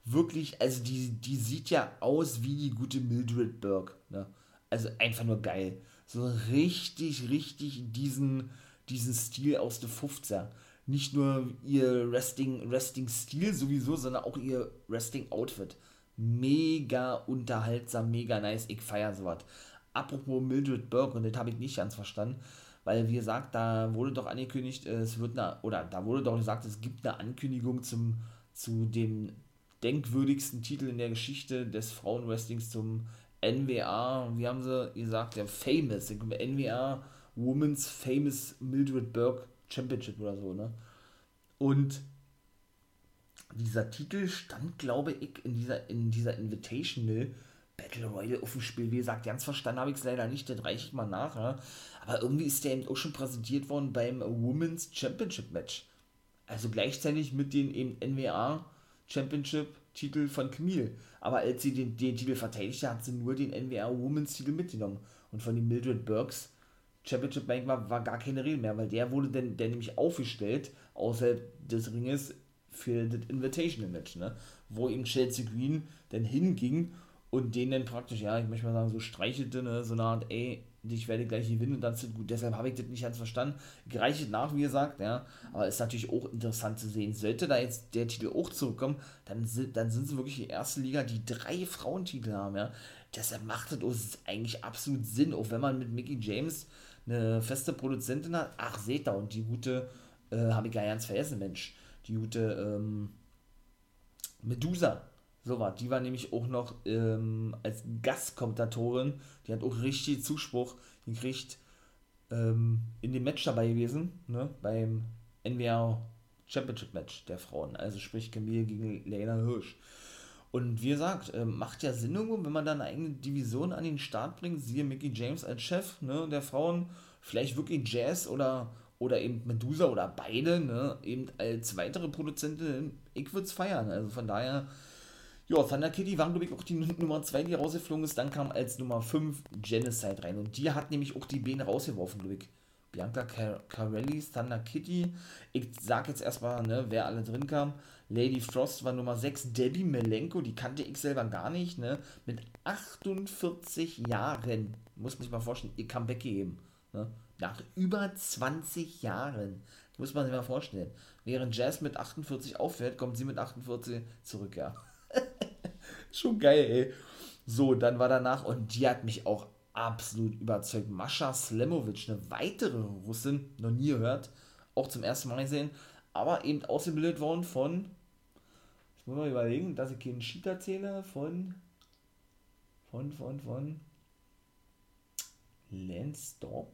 Wirklich, also die, die sieht ja aus wie die gute Mildred Burke, ne? Also einfach nur geil. So richtig, richtig diesen, diesen Stil aus der 50er. Nicht nur ihr Wrestling, Wrestling-Stil sowieso, sondern auch ihr Wrestling-Outfit. Mega unterhaltsam, mega nice. Ich feiere sowas. Apropos Mildred Burke, und das habe ich nicht ganz verstanden, weil wie gesagt, da wurde doch angekündigt, es wird eine, oder da wurde doch gesagt, es gibt eine Ankündigung zum, zu dem denkwürdigsten Titel in der Geschichte des Frauenwrestlings zum NWA, wie haben sie gesagt, der Famous, NWA Women's Famous Mildred Burke Championship oder so, ne? Und dieser Titel stand, glaube ich, in dieser, in dieser Invitational Battle Royale auf dem Spiel. Wie gesagt, ganz verstanden habe ich es leider nicht, das reiche ich mal nach. Ja. Aber irgendwie ist der eben auch schon präsentiert worden beim Women's Championship Match. Also gleichzeitig mit dem eben NWA Championship Titel von Camille. Aber als sie den, den Titel verteidigte, hat sie nur den NWA Women's Titel mitgenommen. Und von den Mildred Burks Championship Bank war, war gar keine Rede mehr, weil der wurde dann der nämlich aufgestellt, außerhalb des Ringes, für das Invitational Match, ne? Wo eben Chelsea Green dann hinging und den dann praktisch, ja, ich möchte mal sagen, so streichelte, ne, so eine Art, ey, ich werde gleich gewinnen und dann ist gut. Deshalb habe ich das nicht ganz verstanden. Gereicht nach, wie gesagt, ja. Aber ist natürlich auch interessant zu sehen. Sollte da jetzt der Titel auch zurückkommen, dann sind, dann sind sie wirklich die erste Liga, die drei Frauentitel haben, ja. Deshalb macht das eigentlich absolut Sinn, auch wenn man mit Mickey James eine feste Produzentin hat. Ach, seht da, und die gute, äh, habe ich gar ganz vergessen, Mensch. Die gute, ähm, Medusa so war, die war nämlich auch noch ähm, als Gastkommentatorin, die hat auch richtig Zuspruch gekriegt, ähm, in dem Match dabei gewesen, ne, beim NWA Championship Match der Frauen, also sprich Camille gegen Lena Hirsch. Und wie gesagt, ähm, macht ja Sinn irgendwo, wenn man dann eine eigene Division an den Start bringt, siehe Mickey James als Chef ne, der Frauen, vielleicht wirklich Jazz oder, oder eben Medusa oder beide, ne, eben als weitere Produzentin, ich würde es feiern. Also von daher ja, Thunder Kitty war, glaube ich, auch die Nummer 2, die rausgeflogen ist. Dann kam als Nummer 5 Genocide rein. Und die hat nämlich auch die Beine rausgeworfen, glaube ich. Bianca Car Carelli, Thunder Kitty. Ich sag jetzt erstmal, ne, wer alle drin kam. Lady Frost war Nummer 6. Debbie Melenko, die kannte ich selber gar nicht, ne? Mit 48 Jahren. Muss man sich mal vorstellen, ihr Comeback gegeben. Ne? Nach über 20 Jahren. Muss man sich mal vorstellen. Während Jazz mit 48 aufhört, kommt sie mit 48 zurück, ja. Schon geil, ey. So, dann war danach, und die hat mich auch absolut überzeugt. Mascha Slemovic, eine weitere Russin, noch nie gehört, auch zum ersten Mal gesehen, aber eben ausgebildet worden von, ich muss mal überlegen, dass ich keinen Cheat erzähle, von, von, von, von, Lance Storm?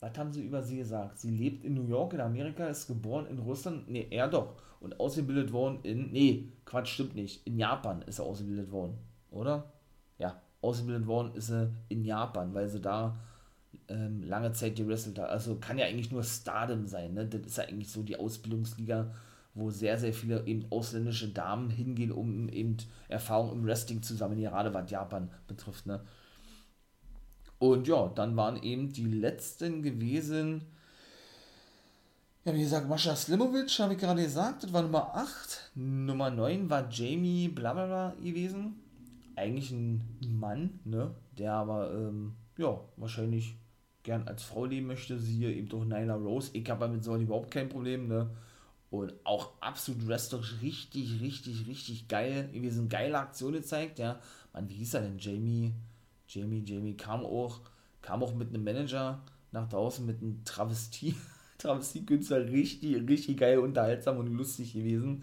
Was haben sie über sie gesagt? Sie lebt in New York, in Amerika, ist geboren in Russland. Ne, er doch. Und ausgebildet worden in. Nee, Quatsch, stimmt nicht. In Japan ist er ausgebildet worden. Oder? Ja, ausgebildet worden ist er in Japan, weil sie da ähm, lange Zeit gewrestelt hat. Also kann ja eigentlich nur Stardom sein. Ne? Das ist ja eigentlich so die Ausbildungsliga, wo sehr, sehr viele eben ausländische Damen hingehen, um eben Erfahrung im Wrestling zu sammeln, gerade was Japan betrifft. Ne? Und ja, dann waren eben die letzten gewesen. Ja, wie gesagt, Mascha Slimovic, habe ich gerade gesagt, das war Nummer 8. Nummer 9 war Jamie blablabla gewesen. Eigentlich ein Mann, ne? Der aber, ähm, ja, wahrscheinlich gern als Frau leben möchte. Siehe eben doch Nyla Rose. Ich habe damit so überhaupt kein Problem, ne? Und auch absolut wrestlerisch richtig, richtig, richtig geil. Gewesen, geile Aktion gezeigt, ja. Man, wie hieß er denn? Jamie Jamie, Jamie kam auch, kam auch mit einem Manager nach draußen mit einem Travestie, Travestie-Künstler, richtig, richtig geil, unterhaltsam und lustig gewesen.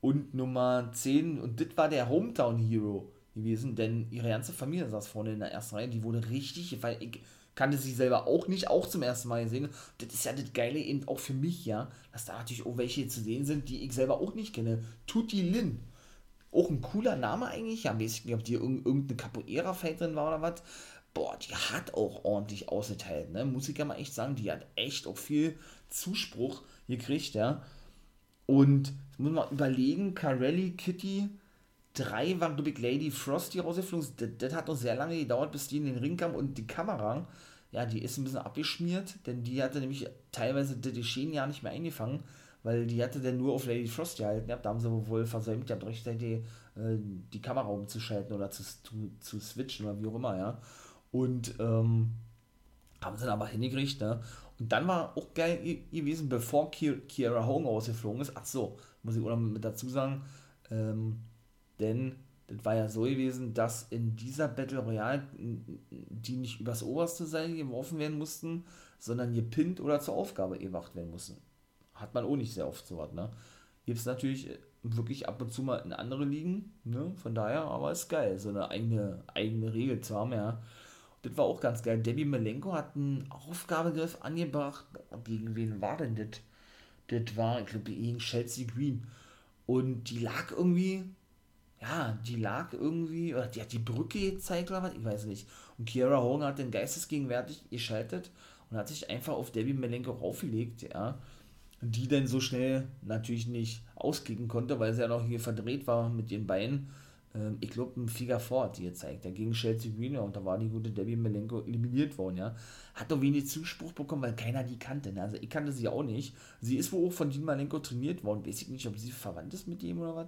Und Nummer 10, und das war der Hometown Hero gewesen, denn ihre ganze Familie saß vorne in der ersten Reihe, die wurde richtig, weil ich kannte sie selber auch nicht, auch zum ersten Mal gesehen. Das ist ja das Geile eben auch für mich, ja, dass da natürlich auch welche zu sehen sind, die ich selber auch nicht kenne. Tutti Lin auch ein cooler Name eigentlich. Ja, weiß ich nicht, ob die irgendeine Capoeira-Fighterin war oder was. Boah, die hat auch ordentlich ausgeteilt, ne? Muss ich ja mal echt sagen, die hat echt auch viel Zuspruch gekriegt, ja. Und muss man überlegen, Carelli, Kitty, drei waren, glaube ich, Lady Frost, die rausgeflogen ist. Das, das, hat noch sehr lange gedauert, bis die in den Ring kam und die Kamera, ja, die ist ein bisschen abgeschmiert, denn die hatte nämlich teilweise die Geschehen ja nicht mehr eingefangen weil die hatte dann nur auf Lady Frost gehalten. Ja, da haben sie wohl versäumt, ja, rechtzeitig äh, die Kamera umzuschalten oder zu, zu, zu switchen oder wie auch immer, ja. Und ähm, haben sie dann aber hingekriegt, ne? Und dann war auch geil gewesen, bevor Kiara Hong ausgeflogen ist. Ach so, muss ich auch noch mit dazu sagen, ähm, denn das war ja so gewesen, dass in dieser Battle Royale die nicht übers oberste Seil geworfen werden mussten, sondern gepinnt oder zur Aufgabe gewacht werden mussten hat man auch nicht sehr oft so was, ne? Gibt es natürlich wirklich ab und zu mal in andere Ligen, ne? Von daher, aber ist geil, so eine eigene, eigene Regel zu haben, ja. Das war auch ganz geil. Debbie Melenko hat einen Aufgabegriff angebracht. Gegen wen war denn das? Das war, ich glaube, gegen Chelsea Green. Und die lag irgendwie, ja, die lag irgendwie, oder die hat die Brücke gezeigt oder was, ich weiß nicht. Und Kiara Hogan hat den geistesgegenwärtig geschaltet und hat sich einfach auf Debbie Melenko raufgelegt, ja die denn so schnell natürlich nicht auskicken konnte, weil sie ja noch hier verdreht war mit ihren Beinen. Ähm, ich glaube, ein Figure Ford, die gezeigt, der gegen Chelsea Green und da war die gute Debbie Melenko eliminiert worden, ja. Hat doch wenig Zuspruch bekommen, weil keiner die kannte, ne? Also ich kannte sie auch nicht. Sie ist wohl auch von Dean Malenko trainiert worden, weiß ich nicht, ob sie verwandt ist mit ihm oder was.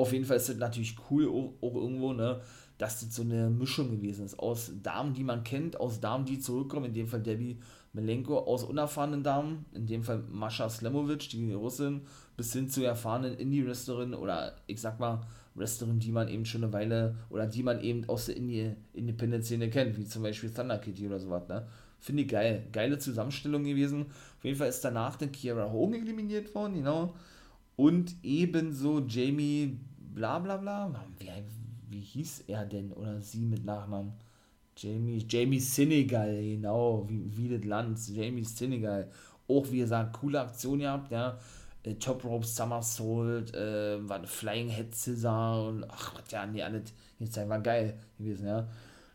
Auf jeden Fall ist das natürlich cool, auch, irgendwo, ne? Dass das so eine Mischung gewesen ist aus Damen, die man kennt, aus Damen, die zurückkommen, in dem Fall Debbie Melenko aus unerfahrenen Damen, in dem Fall Mascha Slemovic, die Russin, bis hin zu erfahrenen Indie-Wrestlerin oder ich sag mal Wrestlerin, die man eben schon eine Weile oder die man eben aus der Indie Independent-Szene kennt, wie zum Beispiel Thunder Kitty oder sowas, ne? Finde ich geil. Geile Zusammenstellung gewesen. Auf jeden Fall ist danach dann Kiara Hogan eliminiert worden, genau. Und ebenso Jamie bla bla bla. Wie, wie hieß er denn oder sie mit Nachnamen? Jamie, Jamie Senegal, genau, wie, wie das Land, Jamie Senegal. Auch, wie gesagt, coole Aktion gehabt, ja. Äh, Top Rope Somersault, äh, war Flying Head Scissor und ach, was ja, nee, alles, jetzt war geil gewesen, ja.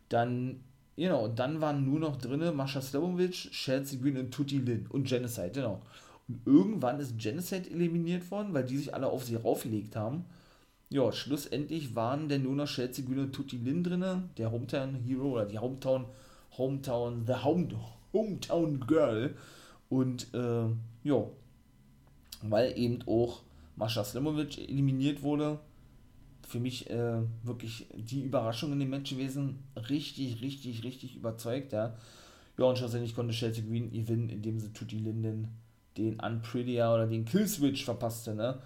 Dann, genau, und dann waren nur noch drinne Mascha Slavovic, Chelsea Green und Tutti Lin und Genocide, genau. Und irgendwann ist Genocide eliminiert worden, weil die sich alle auf sie raufgelegt haben ja, schlussendlich waren denn nur noch Chelsea Green und Tutti Lin drin, der Hometown Hero oder die Hometown, Hometown, the Home, Hometown Girl. Und äh, ja, weil eben auch Mascha Slimovic eliminiert wurde, für mich äh, wirklich die Überraschung in dem Match gewesen. Richtig, richtig, richtig überzeugt, ja. Ja, und schlussendlich konnte Chelsea Green gewinnen, indem sie Tutti Linden den Unprettier oder den Killswitch verpasste, ne?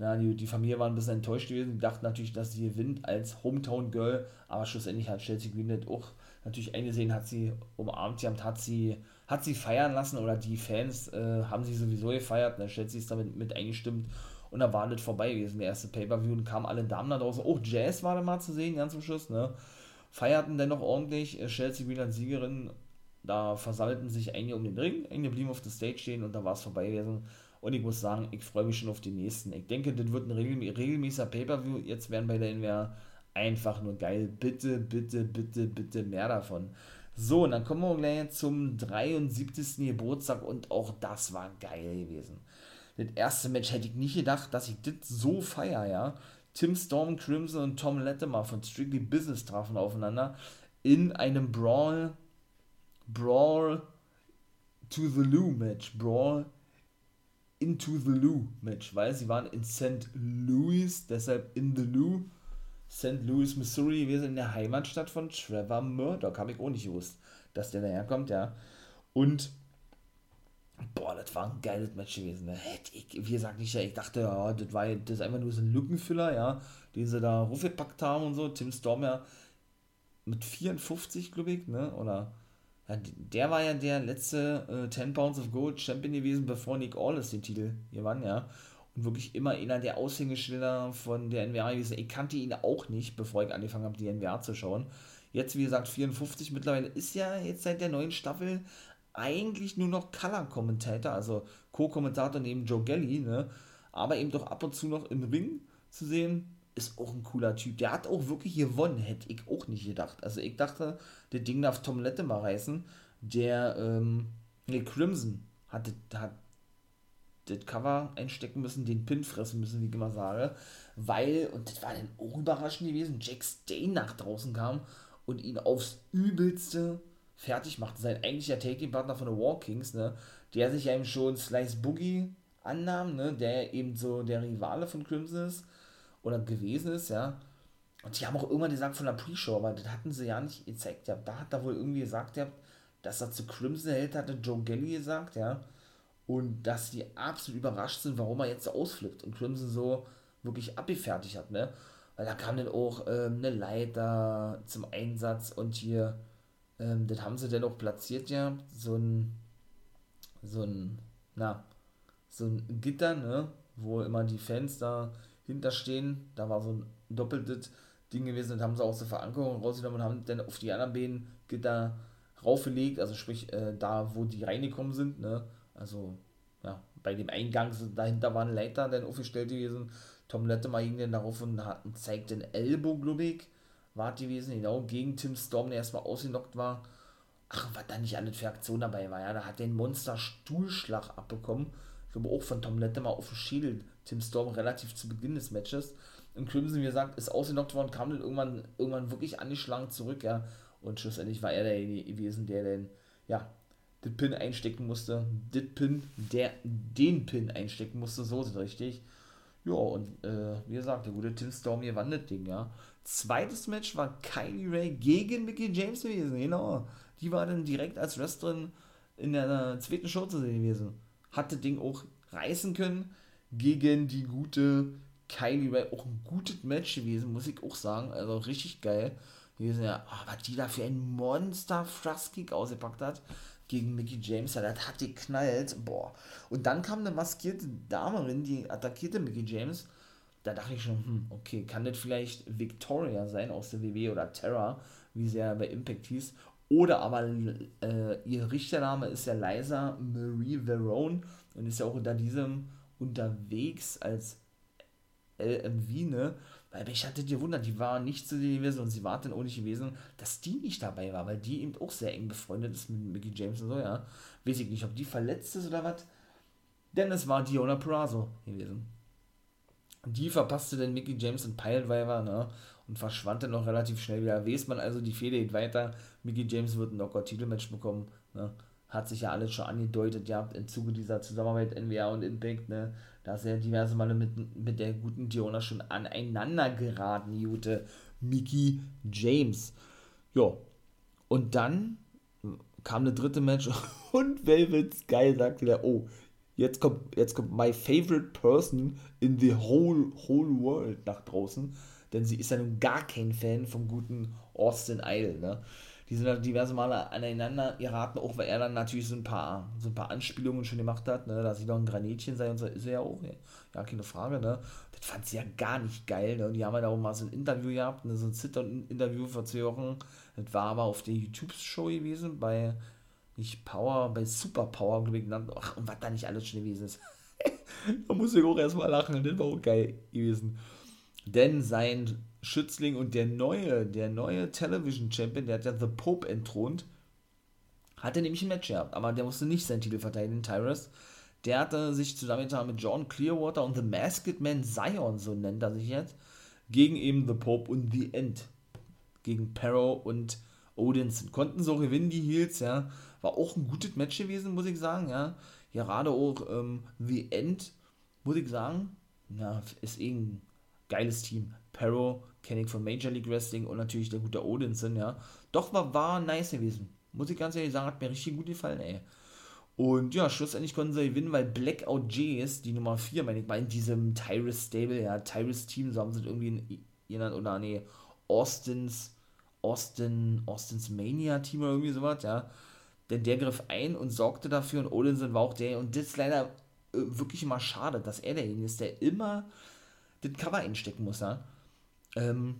Ja, die, die Familie war ein bisschen enttäuscht gewesen. Die dachten natürlich, dass sie gewinnt als Hometown Girl, aber schlussendlich hat Chelsea Green auch natürlich eingesehen, hat sie umarmt, hat sie, hat sie feiern lassen oder die Fans äh, haben sie sowieso gefeiert. Ne? Chelsea ist damit mit eingestimmt und da war das vorbei gewesen, der erste Pay-Per-View und kamen alle Damen da draußen. Auch Jazz war da mal zu sehen, ganz zum Schluss, ne? feierten dennoch ordentlich. Äh, Chelsea Green als Siegerin. Da versammelten sich einige um den Ring, einige blieben auf der Stage stehen und da war es vorbei gewesen. Und ich muss sagen, ich freue mich schon auf die nächsten. Ich denke, das wird ein regelmäßiger Pay-Per-View. Jetzt werden bei der NWR einfach nur geil. Bitte, bitte, bitte, bitte mehr davon. So, und dann kommen wir gleich zum 73. Geburtstag und auch das war geil gewesen. Das erste Match hätte ich nicht gedacht, dass ich das so feier, ja. Tim Storm, Crimson und Tom Latimer von Strictly Business trafen aufeinander in einem Brawl, Brawl to the Loo Match. Brawl into the Loo Match, weil sie waren in St. Louis, deshalb in the Loo. St. Louis, Missouri, wir sind in der Heimatstadt von Trevor Murdoch. Habe ich auch nicht gewusst, dass der daherkommt, ja. Und, boah, das war ein geiles Match gewesen. Ne? Ich, wie gesagt, nicht, ich dachte, ja, das war das ist einfach nur so ein Lückenfüller, ja, den sie da ruffgepackt haben und so. Tim Storm ja mit 54, glaube ich, ne, oder der war ja der letzte äh, 10 Pounds of Gold Champion gewesen, bevor Nick Aldis den Titel gewann, ja. Und wirklich immer einer der Aushängeschilder von der NWA gewesen. Ich kannte ihn auch nicht, bevor ich angefangen habe, die NWA zu schauen. Jetzt, wie gesagt, 54 mittlerweile ist ja jetzt seit der neuen Staffel eigentlich nur noch Color-Kommentator, also Co-Kommentator neben Joe Gelly, ne? Aber eben doch ab und zu noch im Ring zu sehen ist auch ein cooler Typ. Der hat auch wirklich gewonnen, hätte ich auch nicht gedacht. Also ich dachte, das Ding darf Tom mal reißen. Der, ähm, nee, Crimson hat, hat das Cover einstecken müssen, den Pin fressen müssen, wie ich immer sage. Weil, und das war dann auch überraschend gewesen, Jack Stain nach draußen kam und ihn aufs Übelste fertig machte. Sein eigentlicher Taking-Partner von The War Kings, ne, der sich einem schon Slice Boogie annahm, ne, der eben so der Rivale von Crimson ist oder gewesen ist, ja. Und die haben auch irgendwann gesagt von der Pre-Show, aber das hatten sie ja nicht gezeigt. Ja. Da hat er wohl irgendwie gesagt, ja, dass er zu Crimson hält, hatte Joe Gelly gesagt, ja. Und dass die absolut überrascht sind, warum er jetzt so ausflippt und Crimson so wirklich abgefertigt hat, ne? Weil da kam dann auch ähm, eine Leiter zum Einsatz und hier, ähm, das haben sie dann auch platziert, ja, so ein, so ein, na, so ein Gitter, ne? Wo immer die Fans da hinterstehen. Da war so ein doppeltes Ding gewesen und haben sie auch so Verankerung rausgenommen und haben dann auf die anderen Beinen Gitter raufgelegt, also sprich äh, da, wo die reingekommen sind, ne? Also, ja, bei dem Eingang dahinter waren Leiter dann aufgestellt gewesen. Tom Lettemer ging dann darauf und hat zeigt den Elbow, glaube ich, war gewesen, genau, gegen Tim Storm, der erstmal ausgenockt war. Ach, was da nicht alles für Aktion dabei war, ja, da hat der Monster Stuhlschlag abbekommen. Ich glaube auch von Tom Lettemer auf dem Schädel Tim Storm relativ zu Beginn des Matches. Und Crimson, wie gesagt, ist ausgenockt worden, kam dann irgendwann, irgendwann wirklich angeschlagen zurück, ja. Und schlussendlich war er derjenige gewesen, der dann, ja, den Pin einstecken musste. Den Pin, der den Pin einstecken musste, so ist richtig. Ja, und äh, wie gesagt, der gute Tim Storm hier das Ding, ja. Zweites Match war Kylie Ray gegen Mickey James gewesen, genau. Die war dann direkt als Wrestlerin in der zweiten Show zu sehen gewesen. Hat das Ding auch reißen können gegen die gute Kylie Ray. Auch ein gutes Match gewesen, muss ich auch sagen. Also richtig geil gewesen. Ja, oh, was die da für ein Monster Thrust ausgepackt hat gegen Mickey James, ja, das hat geknallt. Boah. Und dann kam eine maskierte Damerin, die attackierte Mickey James. Da dachte ich schon, hm, okay, kann das vielleicht Victoria sein aus der WW oder Terra, wie sie ja bei Impact hieß. Oder aber äh, ihr Richtername ist ja Liza Marie Verone und ist ja auch unter diesem unterwegs als LMV, ne? Weil mich hatte die gewundert, die war nicht zu sehen gewesen und sie war dann auch nicht gewesen, dass die nicht dabei war, weil die eben auch sehr eng befreundet ist mit Mickey James und so, ja. Weiß ich nicht, ob die verletzt ist oder was. Denn es war Diona Perazzo gewesen. Die verpasste dann Mickey James in Piledriver, ne? Und verschwand dann noch relativ schnell wieder. Weiß man also, die Fehde geht weiter. Mickey James wird ein Knockout-Titelmatch bekommen, ne? hat sich ja alles schon angedeutet, ja, im Zuge dieser Zusammenarbeit NWA und Impact, ne, da ist ja diverse Male mit, mit der guten Diona schon aneinander geraten, die Mickey James. Ja, und dann kam eine dritte Match und Velvet Sky sagte der, oh, jetzt kommt, jetzt kommt my favorite person in the whole, whole world nach draußen, denn sie ist ja nun gar kein Fan vom guten Austin Idol, ne die sind halt diverse Male aneinander geraten, auch weil er dann natürlich so ein paar, so ein paar Anspielungen schon gemacht hat, ne, dass sie doch ein Granätchen sei und so, ist er ja auch, ja, keine Frage, ne. Das fand sie ja gar nicht geil, ne, und die haben ja da auch mal so ein Interview gehabt, ne, so ein Sit-Down-Interview vor zwei Wochen, das war aber auf der YouTube-Show gewesen, bei, nicht Power, bei Super Power, glaube ich, ach, und was da nicht alles schon gewesen ist. da muss ich auch erstmal lachen, das war auch geil gewesen. Denn sein Schützling und der neue, der neue Television Champion, der hat ja The Pope entthront, hatte nämlich ein Match gehabt, aber der musste nicht seinen Titel verteidigen, Tyrus. Der hatte sich zusammengetan mit John Clearwater und The Masked Man Zion, so nennt er sich jetzt, gegen eben The Pope und The End. Gegen Perro und Odinson. Konnten so gewinnen, die Heels, ja. War auch ein gutes Match gewesen, muss ich sagen, ja. Gerade auch ähm, The End, muss ich sagen, ja, ist eh ein geiles Team. Perro, kenne ich von Major League Wrestling und natürlich der gute Odinson, ja. Doch war, war nice gewesen. Muss ich ganz ehrlich sagen, hat mir richtig gut gefallen, ey. Und ja, schlussendlich konnten sie gewinnen, weil Blackout Jays, die Nummer 4, meine ich mal, in diesem Tyrus Stable, ja, Tyrus Team, so haben sie irgendwie genannt, oder nee, Austins, Austin, Austins Mania Team oder irgendwie sowas, ja. Denn der griff ein und sorgte dafür und Odinson war auch der, und das ist leider äh, wirklich immer schade, dass er derjenige ist, der immer das Cover einstecken muss, ja. Ähm,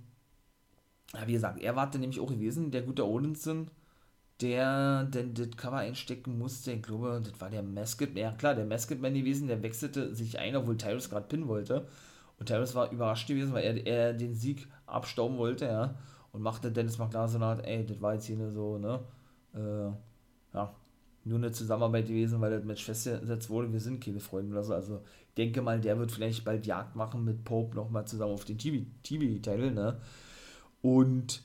ja, wie gesagt, er war nämlich auch gewesen, der gute Odinson, der denn das Cover einstecken musste. Ich glaube, das war der Masked, ja klar, der Masked Man gewesen, der wechselte sich ein, obwohl Tyrus gerade pinnen wollte. Und Tyrus war überrascht gewesen, weil er, er den Sieg abstauben wollte, ja. Und machte Dennis McLaren so eine Art, ey, das war jetzt hier so, ne, äh, ja, nur eine Zusammenarbeit gewesen, weil das Match festgesetzt wurde, wir sind keine Freunde oder so. Also ich denke mal, der wird vielleicht bald Jagd machen mit Pope nochmal zusammen auf den TV-Titel, ne? Und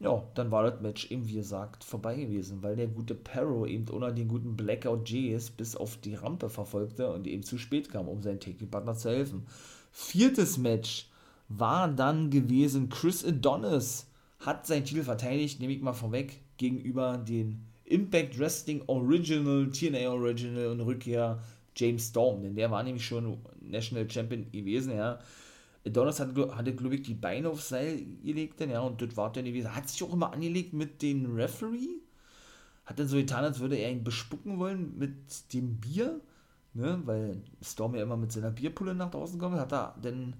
ja, dann war das Match eben, wie gesagt, vorbei gewesen, weil der gute Perro eben ohne den guten Blackout Jays bis auf die Rampe verfolgte und eben zu spät kam, um seinen Taking-Partner zu helfen. Viertes Match war dann gewesen, Chris Adonis hat seinen Titel verteidigt, nehme ich mal vorweg, gegenüber den Impact Wrestling Original, TNA Original und Rückkehr James Storm, denn der war nämlich schon National Champion gewesen, ja. Adonis hat, hatte, glaube ich, die Beine aufs Seil gelegt, ja, und das war dann gewesen. Hat sich auch immer angelegt mit dem Referee, hat dann so getan, als würde er ihn bespucken wollen mit dem Bier, ne, weil Storm ja immer mit seiner Bierpulle nach draußen kommt, hat er dann,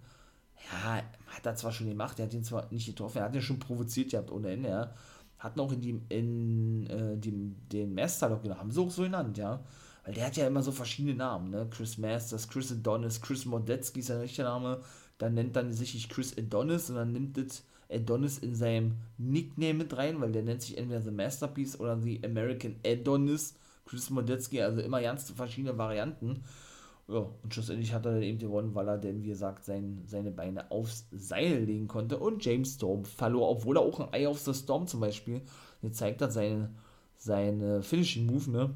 ja, hat er zwar schon gemacht, er hat ihn zwar nicht getroffen, er hat ihn schon provoziert gehabt ohne Ende, ja, hatten auch in, die, in äh, dem, den Masterlock genommen, haben sie auch so genannt, ja. Weil der hat ja immer so verschiedene Namen, ne? Chris Masters, Chris Adonis, Chris Modetzky ist sein richtiger Name. Dann nennt dann sich nicht Chris Adonis, sondern nimmt das Adonis in seinem Nickname mit rein, weil der nennt sich entweder The Masterpiece oder The American Adonis. Chris Modetzky, also immer ganz verschiedene Varianten. Ja, und schlussendlich hat er dann eben gewonnen, weil er denn, wie gesagt, sein, seine Beine aufs Seil legen konnte. Und James Storm verlor, obwohl er auch ein Eye of the Storm zum Beispiel gezeigt hat, seine, seine Finishing Move, ne?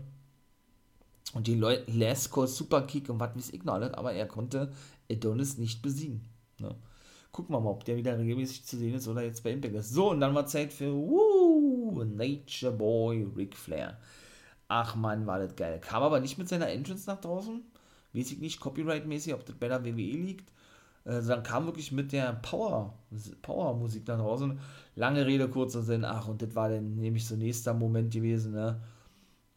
Und die Call Super Kick und was weiß ich noch alles, aber er konnte Adonis nicht besiegen. Ne? Gucken wir mal, ob der wieder regelmäßig zu sehen ist oder jetzt bei Impact ist. So, und dann war Zeit für Woo, Nature Boy Ric Flair. Ach man, war das geil. Kam aber nicht mit seiner Entrance nach draußen weiß ich nicht, copyright-mäßig, ob das bei der WWE liegt. Äh, dann kam wirklich mit der Power, Power-Musik dann raus. Und lange Rede, kurzer Sinn. Ach, und das war dann nämlich so nächster Moment gewesen, ne?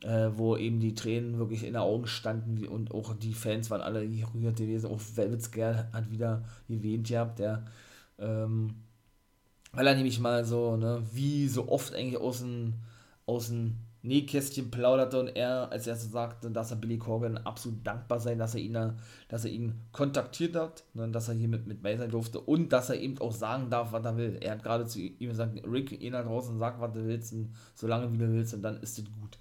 Äh, wo eben die Tränen wirklich in den Augen standen und auch die Fans waren alle gerührt gewesen. Auch Velvet Scare hat wieder gewähnt gehabt, der, ähm, weil er nämlich mal so, ne, wie so oft eigentlich aus dem, aus dem Nähkästchen plauderte und er als erstes sagte, dass er Billy Corgan absolut dankbar sei, dass er ihn, dass er ihn kontaktiert hat, ne, dass er hier mit, mit bei sein durfte und dass er eben auch sagen darf, was er will. Er hat gerade zu ihm gesagt, Rick, geh nach draußen, sag, was du willst, und solange wie du willst und dann ist es gut.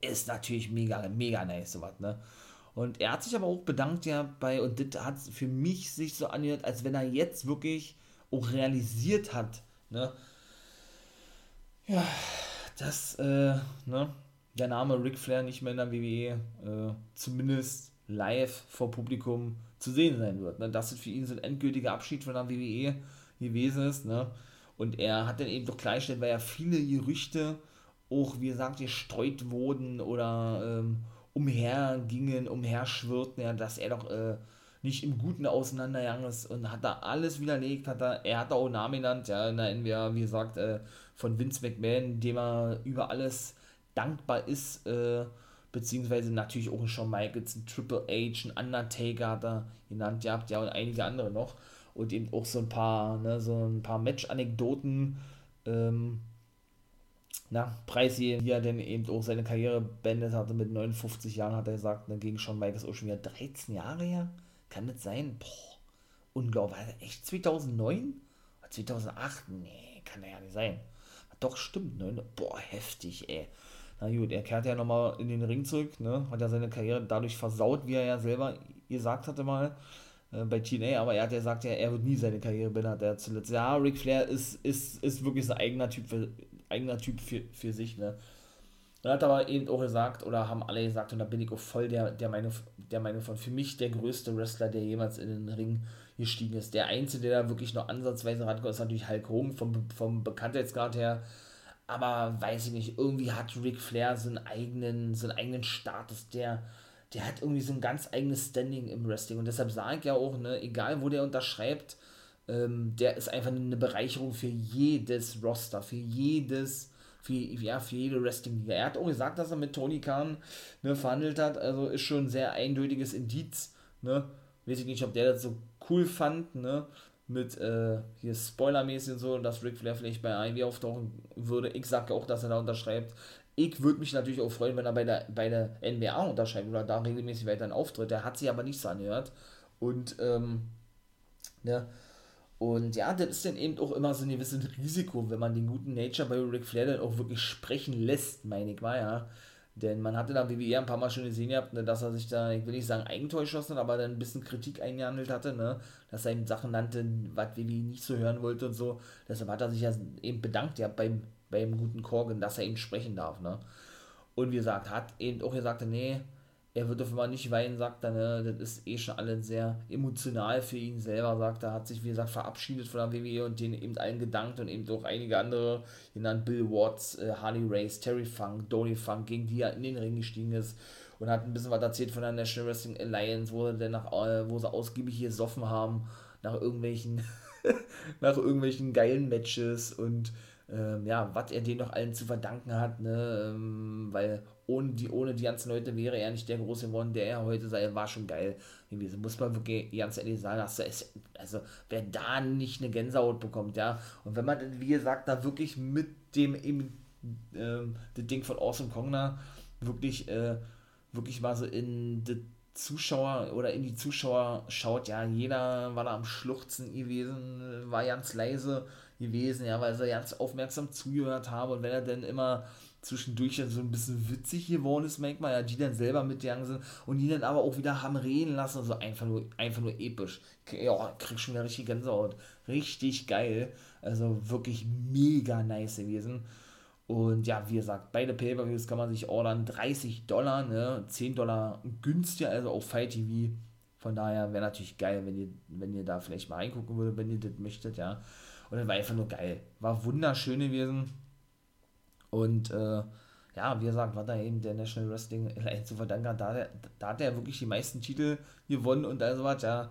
Ist natürlich mega, mega nice, sowas, ne? Und er hat sich aber auch bedankt ja bei, und das hat für mich sich so angehört, als wenn er jetzt wirklich auch realisiert hat, ne? Ja, dass äh, ne, der Name Ric Flair nicht mehr in der WWE äh, zumindest live vor Publikum zu sehen sein wird. Ne? Dass es für ihn so ein endgültiger Abschied von der WWE gewesen ist. Ne? Und er hat dann eben doch klargestellt, weil ja viele Gerüchte auch, wie gesagt, gestreut wurden oder ähm, umhergingen, umherschwirrten, ja, dass er doch äh, nicht im Guten auseinandergegangen ist und hat da alles widerlegt, hat da, er hat da auch Namen genannt, ja, in der NWA, wie gesagt, äh, von Vince McMahon, dem er über alles dankbar ist, äh, beziehungsweise natürlich auch Shawn Michaels, ein Triple H, ein Undertaker hat er genannt, ihr habt ja und einige andere noch und eben auch so ein paar, ne, so ein paar Match-Anekdoten, ähm, na, Preisi, wie er denn eben auch seine Karriere beendet hatte mit 59 Jahren, hat er gesagt, dann ging Shawn Michaels auch schon wieder 13 Jahre her. Kann das sein? Boah, unglaublich. Echt 2009? 2008? Nee, kann ja nicht sein. Doch, stimmt, ne? Boah, heftig, ey. Na gut, er kehrt ja nochmal in den Ring zurück, ne? Hat ja seine Karriere dadurch versaut, wie er ja selber gesagt hatte mal äh, bei TNA, aber er hat ja gesagt, ja, er wird nie seine Karriere beenden, er zuletzt. Ja, Ric Flair ist, ist, ist wirklich ein eigener Typ für, eigener Typ für, für sich, ne? Er hat aber eben auch gesagt, oder haben alle gesagt, und da bin ich auch voll der, der, Meinung, der Meinung von, für mich der größte Wrestler, der jemals in den Ring gestiegen ist. Der Einzige, der da wirklich noch ansatzweise rankommt, ist natürlich Hulk Hogan vom, vom Bekanntheitsgrad her. Aber weiß ich nicht, irgendwie hat Ric Flair seinen eigenen, seinen eigenen Status, der, der hat irgendwie so ein ganz eigenes Standing im Wrestling. Und deshalb sage ich ja auch, ne, egal wo der unterschreibt, ähm, der ist einfach eine Bereicherung für jedes Roster, für jedes für, ja, für jede Wrestling-Liga. Er hat auch gesagt, dass er mit Tony Khan ne, verhandelt hat, also ist schon ein sehr eindeutiges Indiz. Ne? Weiß ich nicht, ob der das so cool fand, ne? mit äh, hier Spoilermäßig und so, dass Ric Flair vielleicht bei IW auftauchen würde. Ich sage auch, dass er da unterschreibt. Ich würde mich natürlich auch freuen, wenn er bei der, bei der NBA unterschreibt oder da regelmäßig weiter einen Auftritt. Der hat sich aber nicht so angehört. Und, ähm, ja, und ja, das ist dann eben auch immer so ein gewisses Risiko, wenn man den guten Nature bei Ric Flair dann auch wirklich sprechen lässt, meine ich mal, ja. Denn man hatte da WWE ein paar Mal schon gesehen gehabt, ne, dass er sich da, ich will nicht sagen Eigentor geschossen hat, aber dann ein bisschen Kritik eingehandelt hatte, ne, dass er eben Sachen nannte, was WWE nicht so hören wollte und so. Deshalb hat er sich ja eben bedankt ja beim, beim guten Corgan, dass er eben sprechen darf, ne. Und wie gesagt, hat eben auch gesagt, nee, er wird auf einmal nicht weinen, sagt er, ne, das ist eh schon alles sehr emotional für ihn selber, sagt er, hat sich, wie gesagt, verabschiedet von der WWE und denen eben allen gedankt und eben auch einige andere, genannt Bill Watts, äh, Harley Race, Terry Funk, Donny Funk, gegen die er in den Ring gestiegen ist und hat ein bisschen was erzählt von der National Wrestling Alliance, wo, sie, nach, äh, wo sie ausgiebig hier gesoffen haben, nach irgendwelchen, nach irgendwelchen geilen Matches und ähm, ja, was er denen noch allen zu verdanken hat, ne, ähm, weil ohne die, ohne die ganzen Leute wäre er nicht der große Mann, der er heute sei, war schon geil gewesen. Muss man wirklich ganz ehrlich sagen, dass ist, also wer da nicht eine Gänsehaut bekommt, ja, und wenn man, wie gesagt, da wirklich mit dem eben, ähm, das Ding von Awesome Kongner wirklich, äh, wirklich mal so in das Zuschauer oder in die Zuschauer schaut, ja, jeder war da am Schluchzen gewesen, war ganz leise gewesen, ja, weil er ganz aufmerksam zugehört habe und wenn er dann immer zwischendurch dann so ein bisschen witzig geworden ist, manchmal, ja, die dann selber mitgegangen sind und die dann aber auch wieder haben reden lassen, also einfach nur, einfach nur episch. Ja, krieg schon wieder richtig Gänsehaut. Richtig geil. Also wirklich mega nice gewesen. Und ja, wie gesagt, beide Pay-Per-Views kann man sich ordern. 30 Dollar, ne? 10 Dollar günstiger, also auf Fight TV. Von daher wäre natürlich geil, wenn ihr, wenn ihr da vielleicht mal reingucken würdet, wenn ihr das möchtet, ja. Und das war einfach nur geil. War wunderschön gewesen. Und äh, ja, wie gesagt, war da eben der National Wrestling zu verdanken hat, da, da hat er wirklich die meisten Titel gewonnen und also was, ja.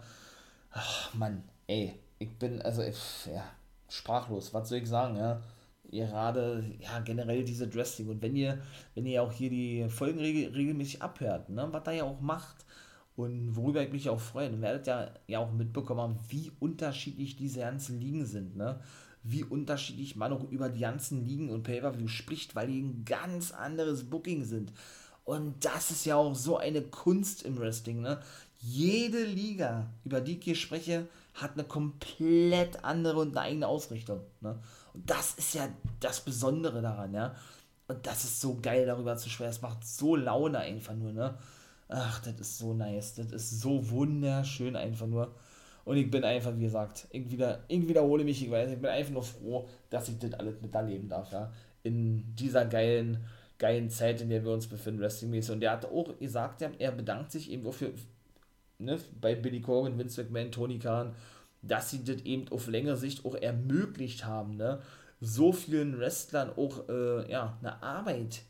Ach, Mann, ey, ich bin, also, ich, ja, sprachlos, was soll ich sagen, ja. Gerade, ja, generell diese Wrestling und wenn ihr, wenn ihr auch hier die Folgen regel, regelmäßig abhört, ne, was da ja auch macht und worüber ich mich auch freue, dann werdet ihr ja auch mitbekommen haben, wie unterschiedlich diese ganzen Ligen sind, ne wie unterschiedlich man auch über die ganzen Ligen und Pay-Per-View spricht, weil die ein ganz anderes Booking sind. Und das ist ja auch so eine Kunst im Wrestling, ne? Jede Liga, über die ich hier spreche, hat eine komplett andere und eine eigene Ausrichtung, ne? Und das ist ja das Besondere daran, ja? Und das ist so geil, darüber zu sprechen. Es macht so Laune einfach nur, ne? Ach, das ist so nice. Das ist so wunderschön einfach nur. Und ich bin einfach, wie gesagt, ich, wieder, ich wiederhole mich, ich weiß, ich bin einfach nur froh, dass ich das alles mit erleben darf, ja. In dieser geilen, geilen Zeit, in der wir uns befinden, wrestlingmäßig. Und der hat auch gesagt, er bedankt sich eben für, ne, bei Billy Corgan, Vince McMahon, Tony Khan, dass sie das eben auf längere Sicht auch ermöglicht haben, ne, so vielen Wrestlern auch, äh, ja, eine Arbeit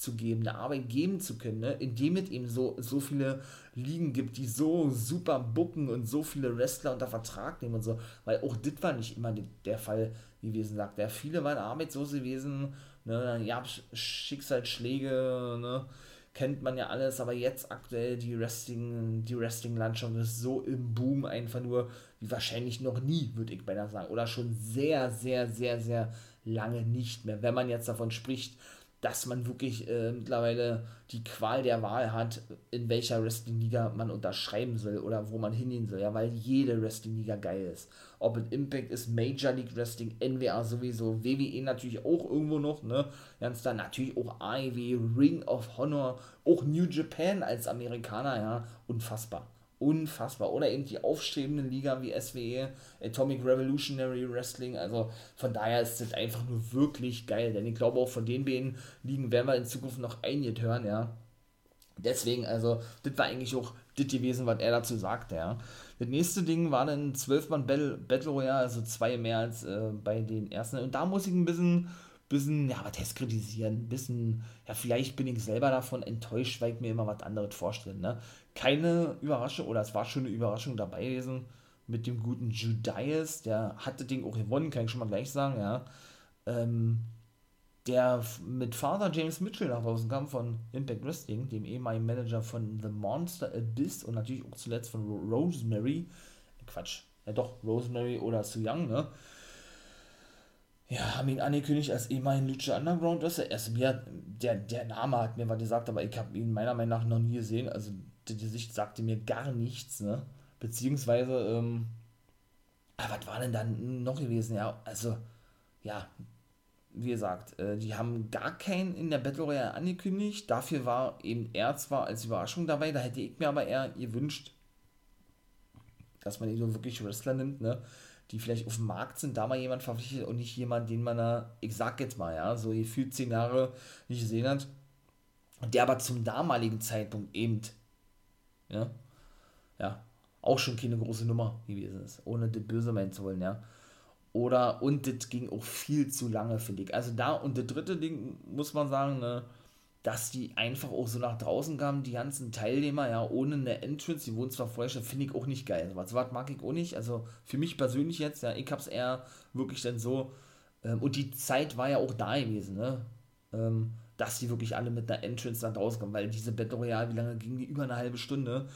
zu geben, eine Arbeit geben zu können, ne? indem es eben so, so viele Ligen gibt, die so super bucken und so viele Wrestler unter Vertrag nehmen und so, weil auch das war nicht immer der Fall gewesen, sagt er. Viele waren arbeitslos gewesen, ne? ja, Schicksalsschläge, ne? kennt man ja alles, aber jetzt aktuell die Wrestling, die Wrestling-Landschaft ist so im Boom einfach nur, wie wahrscheinlich noch nie, würde ich beinahe sagen. Oder schon sehr, sehr, sehr, sehr lange nicht mehr. Wenn man jetzt davon spricht, dass man wirklich äh, mittlerweile die Qual der Wahl hat, in welcher Wrestling-Liga man unterschreiben soll oder wo man hingehen soll, ja, weil jede Wrestling-Liga geil ist. Ob es Impact ist, Major League Wrestling, NWA sowieso, WWE natürlich auch irgendwo noch, ne, ganz da natürlich auch AEW, Ring of Honor, auch New Japan als Amerikaner, ja, unfassbar unfassbar. Oder eben die aufstrebende Liga wie SWE, Atomic Revolutionary Wrestling. Also von daher ist das einfach nur wirklich geil. Denn ich glaube auch von den beiden Ligen werden wir in Zukunft noch einiges hören, ja. Deswegen, also, das war eigentlich auch das gewesen, was er dazu sagte, ja. Das nächste Ding war dann 12-Mann Battle, Battle Royale, also zwei mehr als äh, bei den ersten. Und da muss ich ein bisschen bisschen, ja, was heißt kritisieren, ein bisschen, ja, vielleicht bin ich selber davon enttäuscht, weil ich mir immer was anderes vorstelle, ne? Keine Überraschung, oder es war schon eine Überraschung dabei gewesen mit dem guten Judas, der hatte Ding auch gewonnen, kann ich schon mal gleich sagen, ja. Ähm, der mit Father James Mitchell nach draußen kam von Impact Wrestling, dem ehemaligen Manager von The Monster Abyss und natürlich auch zuletzt von Rosemary. Quatsch, ja doch, Rosemary oder Su Young, ne? ja, haben ihn angekündigt als ehemaligen Lucha Underground Wrestler. Erst mir, der, der Name hat mir was gesagt, aber ich habe ihn meiner Meinung nach noch nie gesehen. Also die, die Sicht sagte mir gar nichts, ne? Beziehungsweise, ähm, ah, was war denn dann noch gewesen? Ja, also, ja, wie gesagt, äh, die haben gar keinen in der Battle Royale angekündigt. Dafür war eben er zwar als Überraschung dabei, da hätte ich mir aber eher gewünscht, dass man so wirklich Wrestler nimmt, ne? die vielleicht auf dem Markt sind, da mal jemand verpflichtet und nicht jemand, den man da, ich sag jetzt mal, ja, so gefühlt zehn Jahre nicht gesehen hat, der aber zum damaligen Zeitpunkt eben, ja, ja, auch schon keine große Nummer gewesen ist, ohne das böse meinen zu wollen, ja. Oder, und das ging auch viel zu lange, finde ich. Also da, und das dritte Ding, muss man sagen, ne, dass die einfach auch so nach draußen kamen, die ganzen Teilnehmer, ja, ohne eine Entrance, die wurden zwar vorher schon, finde ich auch nicht geil. Was, was mag ich auch nicht, also für mich persönlich jetzt, ja, ich hab's eher wirklich dann so, ähm, und die Zeit war ja auch da gewesen, ne, ähm, dass die wirklich alle mit einer Entrance da draußen kommen, weil diese Battle Royale, wie lange ging die? Über eine halbe Stunde.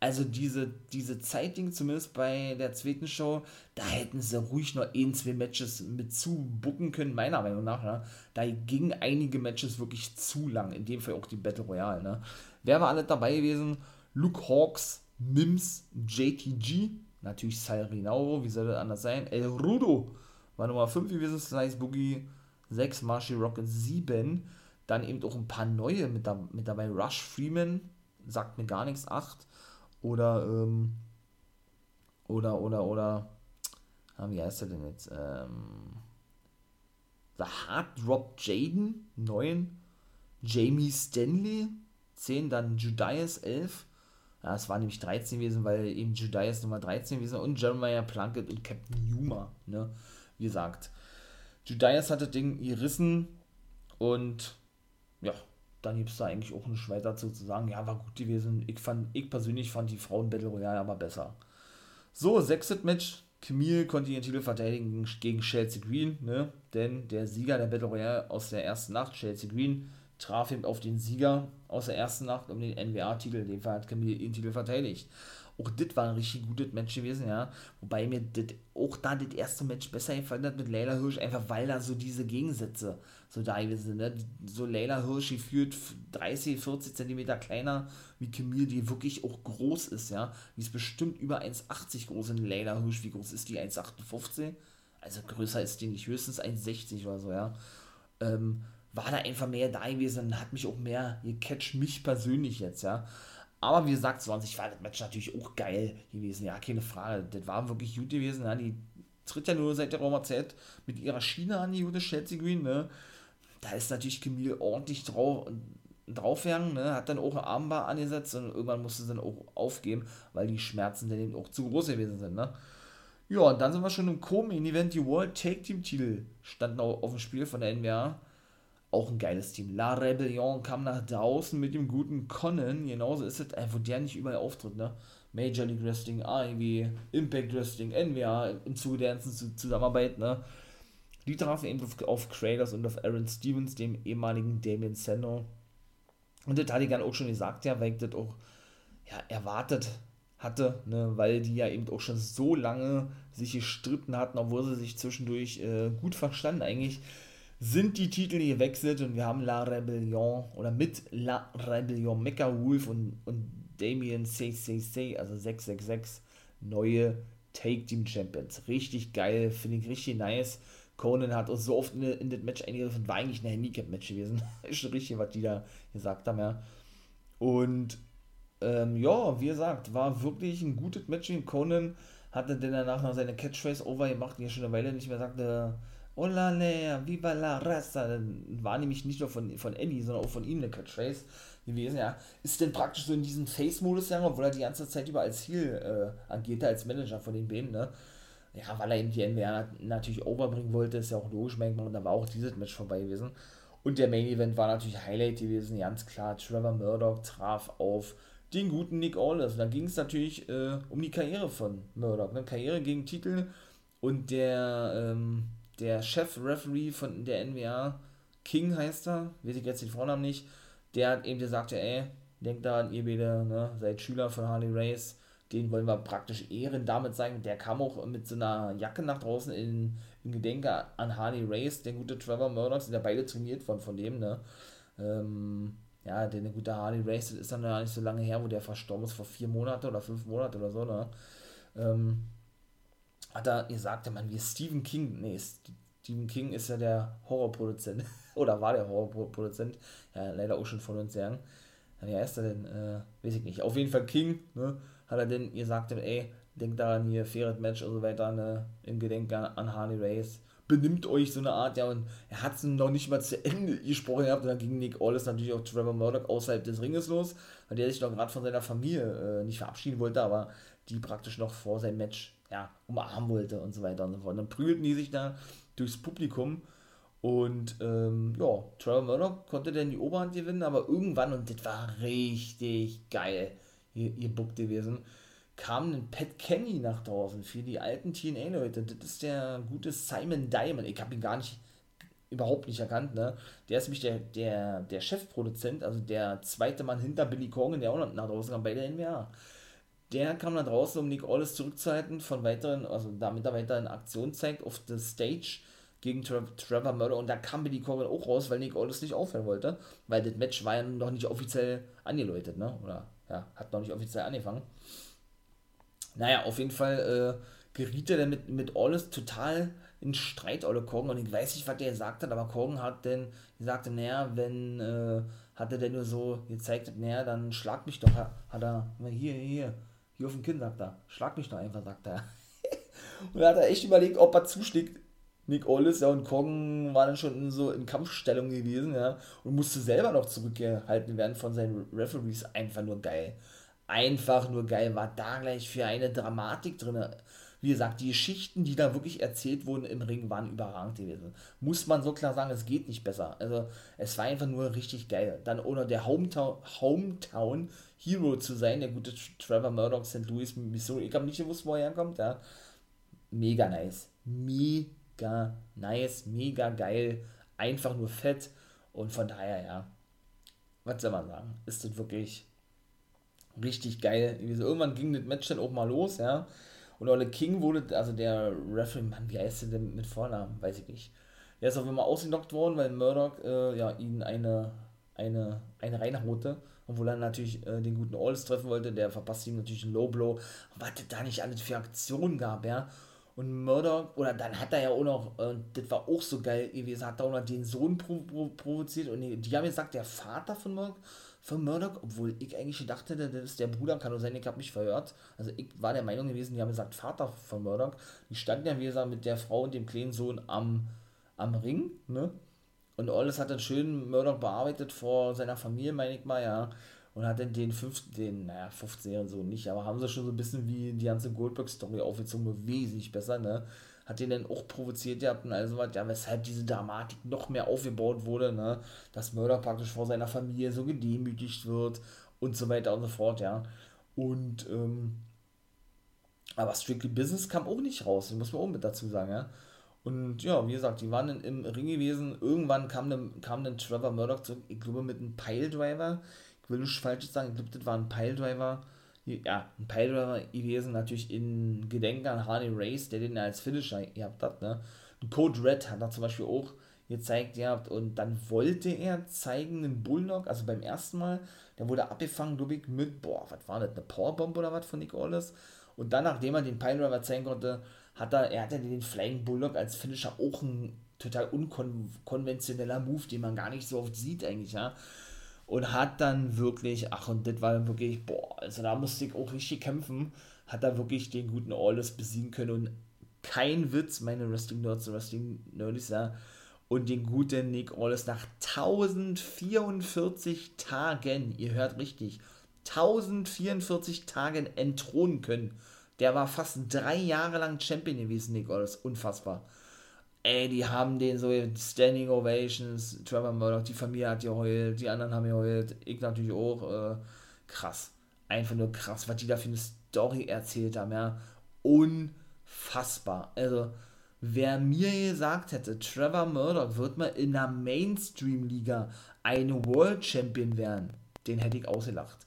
Also diese, diese Zeitding, zumindest bei der zweiten Show, da hätten sie ruhig noch ein, zwei Matches mit zu bucken können, meiner Meinung nach. Ne? Da gingen einige Matches wirklich zu lang, in dem Fall auch die Battle Royale. Ne? Wer war alle dabei gewesen? Luke Hawks, Mims, JTG, natürlich Sal Rinauro, wie soll das anders sein? El Rudo war Nummer 5 gewesen, Slice Boogie 6, Marshall Rocket 7. Dann eben auch ein paar neue mit, da, mit dabei. Rush Freeman, sagt mir gar nichts, 8. Oder, ähm, oder, oder, oder, ah, wie heißt er denn jetzt? Ähm, The Hard Drop Jaden, 9. Jamie Stanley, 10. Dann Judas, 11. Ja, es war nämlich 13 gewesen, weil eben Judas Nummer 13 gewesen und Jeremiah Plunkett und Captain Yuma, ne? Wie gesagt. Judas hat das Ding gerissen und ja, dann gibt es da eigentlich auch nicht weiter zu sagen. Ja, war gut gewesen. Ich, fand, ich persönlich fand die Frauen Battle Royale aber besser. So, sechstes Match. Camille konnte ihren Titel verteidigen gegen Chelsea Green, ne? denn der Sieger der Battle Royale aus der ersten Nacht, Chelsea Green, traf eben auf den Sieger aus der ersten Nacht um den NWA-Titel. In dem Fall hat Camille ihren Titel verteidigt. Auch das war ein richtig gutes Match gewesen, ja. Wobei mir das, auch da das erste Match besser gefallen hat mit Leila Hirsch, einfach weil da so diese Gegensätze so da gewesen sind. Ne? So Leila Hirsch gefühlt 30, 40 Zentimeter kleiner wie Camille, die wirklich auch groß ist, ja. Die ist bestimmt über 1,80 groß in Leila Hirsch. Wie groß ist die? 1,58? Also größer ist die nicht, höchstens 1,60 oder so, ja. Ähm, war da einfach mehr da gewesen und hat mich auch mehr gecatcht, mich persönlich jetzt, ja. Aber wie gesagt, sonst war das Match natürlich auch geil gewesen. Ja, keine Frage. Das war wirklich gut gewesen. Ja, die tritt ja nur seit der Roma Zeit mit ihrer Schiene an, die gute Chelsea Green. Ne? Da ist natürlich Camille ordentlich drauf, draufgegangen. Ne? Hat dann auch ein Armbar angesetzt und irgendwann musste sie dann auch aufgeben, weil die Schmerzen dann eben auch zu groß gewesen sind. Ne? Ja, und dann sind wir schon im Co-Main-Event. Die World Take Team Titel standen auch auf dem Spiel von der NWA. Auch ein geiles Team. La Rebellion kam nach draußen mit dem guten Conan, genauso ist es, wo der nicht überall auftritt, ne? Major League Wrestling, AEW, Impact Wrestling, NWA, im Zuge der ganzen Zusammenarbeit, ne? Die trafen eben auf, auf Kratos und auf Aaron Stevens, dem ehemaligen Damien Sandow. Und das hatte ich dann auch schon gesagt, ja, weil ich das auch ja, erwartet hatte, ne, weil die ja eben auch schon so lange sich gestritten hatten, obwohl sie sich zwischendurch äh, gut verstanden eigentlich, sind die Titel gewechselt und wir haben La Rebellion oder mit La Rebellion Mecha Wolf und, und Damien 666, also 666, neue Take Team Champions. Richtig geil, finde ich richtig nice. Conan hat auch so oft in, in das Match eingegriffen, war eigentlich ein Handicap-Match gewesen. ist schon richtig, was die da gesagt haben, ja. Und ähm, ja, wie gesagt, war wirklich ein gutes Match. Conan hatte dann danach noch seine Catchphrase over gemacht, die er schon eine Weile nicht mehr sagte. Hola, ne, viva la raza. War nämlich nicht nur von, von Eddie, sondern auch von ihm eine Catchphrase gewesen, ja. Ist denn praktisch so in diesem Face-Modus gegangen, obwohl er die ganze Zeit über als Heel äh, agierte, als Manager von den beiden, ne. Ja, weil er eben die NWR natürlich overbringen wollte, ist ja auch logisch, manchmal, und da war auch dieses Match vorbei gewesen. Und der Main Event war natürlich Highlight gewesen, ganz klar. Trevor Murdoch traf auf den guten Nick Aldis. Da ging es natürlich äh, um die Karriere von Murdoch. Ne? Karriere gegen Titel und der, ähm, der Chef-Referee von der NWA, King heißt er, weiß ich jetzt den Vornamen nicht, der hat eben gesagt, ey, denkt daran, ihr beide ne, seid Schüler von Harley Race, den wollen wir praktisch ehren damit sein. Der kam auch mit so einer Jacke nach draußen in, in Gedenke an Harley Race, der gute Trevor Murdoch, sind ja beide trainiert worden von dem, ne. Ähm, ja, der gute Harley Race ist dann ja nicht so lange her, wo der verstorben ist, vor vier Monaten oder fünf Monaten oder so, ne? Ähm, hat er gesagt, der Mann wie Stephen King, nee, Stephen King ist ja der Horrorproduzent, oder war der Horrorproduzent, ja, leider auch schon von uns sagen. Ja, heißt er denn? Äh, weiß ich nicht. Auf jeden Fall King, ne? Hat er denn gesagt, ey, denkt daran hier, faires Match und so weiter, ne? Im Gedenken an Harley Race benimmt euch so eine Art, ja, und er hat es noch nicht mal zu Ende gesprochen gehabt, und dann ging Nick Aldis natürlich auch Trevor Murdoch außerhalb des Ringes los, weil der sich noch gerade von seiner Familie äh, nicht verabschieden wollte, aber die praktisch noch vor seinem Match, ja, umarmen wollte und so weiter und so fort. Dann prügelten die sich da durchs Publikum und, ähm, ja, Trevor Murdoch konnte dann die Oberhand gewinnen, aber irgendwann, und das war richtig geil, ihr, Book gewesen, kam ein Pat Kenny nach draußen für die alten TNA-Leute. Das ist der gute Simon Diamond. Ich habe ihn gar nicht, überhaupt nicht erkannt, ne? Der ist nämlich der, der, der Chefproduzent, also der zweite Mann hinter Billy Corgan, der auch nach draußen kam bei der NWA. Der kam nach draußen, um Nick Aldis zurückzuhalten, von weiteren, also damit er weiter in Aktion zeigt, auf der Stage gegen Tra Trevor Murder und da kam Billy Corgan auch raus, weil Nick Aldis nicht aufhören wollte, weil das Match war ja noch nicht offiziell angeläutet, ne? Oder ja, hat noch nicht offiziell angefangen. Naja, auf jeden Fall äh, geriet er dann mit, mit alles total in Streit, Olle Korgen. Und ich weiß nicht, was der gesagt hat, aber Korgen hat dann gesagt, naja, wenn, äh, hat er denn nur so gezeigt, naja, dann schlag mich doch, hat er, hier, hier, hier auf dem Kinn, sagt er, schlag mich doch einfach, sagt er. und da hat er echt überlegt, ob er zuschlägt. Nick Ollis, ja, und Kong war dann schon so in Kampfstellung gewesen, ja, und musste selber noch zurückgehalten werden von seinen Referees. Einfach nur geil einfach nur geil. War da gleich für eine Dramatik drin. Wie gesagt, die Geschichten, die da wirklich erzählt wurden im Ring, waren überragend gewesen. Muss man so klar sagen, es geht nicht besser. Also, es war einfach nur richtig geil. Dann ohne der Hometown, Hometown Hero zu sein, der gute Trevor Murdoch, St. Louis, Missouri. Ich habe nicht gewusst, wo er herkommt. Ja. Mega nice. Mega nice, mega geil. Einfach nur fett. Und von daher, ja. Was soll man sagen? Ist das wirklich richtig geil. Irgendwann ging das Match dann auch mal los, ja. Und Ole King wurde, also der Referee, Mann, wie heißt der denn mit Vornamen? Weiß ich nicht. Der ist auf einmal ausgenockt worden, weil Murdoch äh, ja, ihn eine, eine, eine reinhaute. Obwohl er natürlich äh, den guten Alls treffen wollte, der verpasst ihm natürlich einen Low Blow. Was da nicht alles für Aktionen gab, ja. Und Murdoch, oder dann hat er ja auch noch, äh, das war auch so geil gewesen, hat er auch noch den Sohn provo provoziert. Und die, die haben gesagt, der Vater von Murdoch von Murdoch, obwohl ich eigentlich dachte, das ist der Bruder, kann nur sein, ich habe mich verhört. Also ich war der Meinung gewesen, die haben gesagt, Vater von Murdoch. Die standen ja, wie gesagt, mit der Frau und dem kleinen Sohn am, am Ring, ne? Und alles hat dann schön Murdoch bearbeitet vor seiner Familie, meine ich mal, ja. Und hat dann den 15, den, naja, 15 und so nicht, aber haben sie schon so ein bisschen wie die ganze Goldberg-Story aufgezogen, wesentlich besser, ne? hat den dann auch provoziert gehabt und all sowas, ja, weshalb diese Dramatik noch mehr aufgebaut wurde, ne, dass Murdoch praktisch vor seiner Familie so gedemütigt wird und so weiter und so fort, ja. Und, ähm, aber Strictly Business kam auch nicht raus, muss man auch mit dazu sagen, ja. Und ja, wie gesagt, die waren im Ring gewesen. Irgendwann kam dann, kam dann Trevor Murdoch zurück, ich glaube mit einem Piledriver. Ich will nicht falsch sagen, ich glaube, das war ein Piledriver. Ja, ein Piledriver gewesen, natürlich in Gedenken an Harley Race, der den als Finisher gehabt hat. Ne? Code Red hat er zum Beispiel auch gezeigt gehabt. Und dann wollte er zeigen, einen Bulldog, also beim ersten Mal, der wurde abgefangen, glaube ich, mit, boah, was war das, eine Powerbomb oder was von Nick Aldis? Und dann, nachdem er den Piledriver zeigen konnte, hat er, er hatte den Flying Bulldog als Finisher auch ein total unkonventioneller Move, den man gar nicht so oft sieht eigentlich, ja. Und hat dann wirklich, ach und das war wirklich, boah, also da musste ich auch richtig kämpfen, hat er wirklich den guten Alles besiegen können und kein Witz, meine Wrestling Nerds, Wrestling Nerds, ja, und den guten Nick Aldis nach 1044 Tagen, ihr hört richtig, 1044 Tagen entthronen können. Der war fast drei Jahre lang Champion gewesen, Nick Aldis. Unfassbar. Ey, die haben den so Standing Ovations, Trevor Murdoch, die Familie hat geheult, die anderen haben geheult, ich natürlich auch. Äh, krass. Einfach nur krass, was die da für eine Story erzählt haben, ja. Unfassbar. Also, wer mir gesagt hätte, Trevor Murdoch wird mal in einer Mainstream-Liga ein World Champion werden, den hätte ich ausgelacht.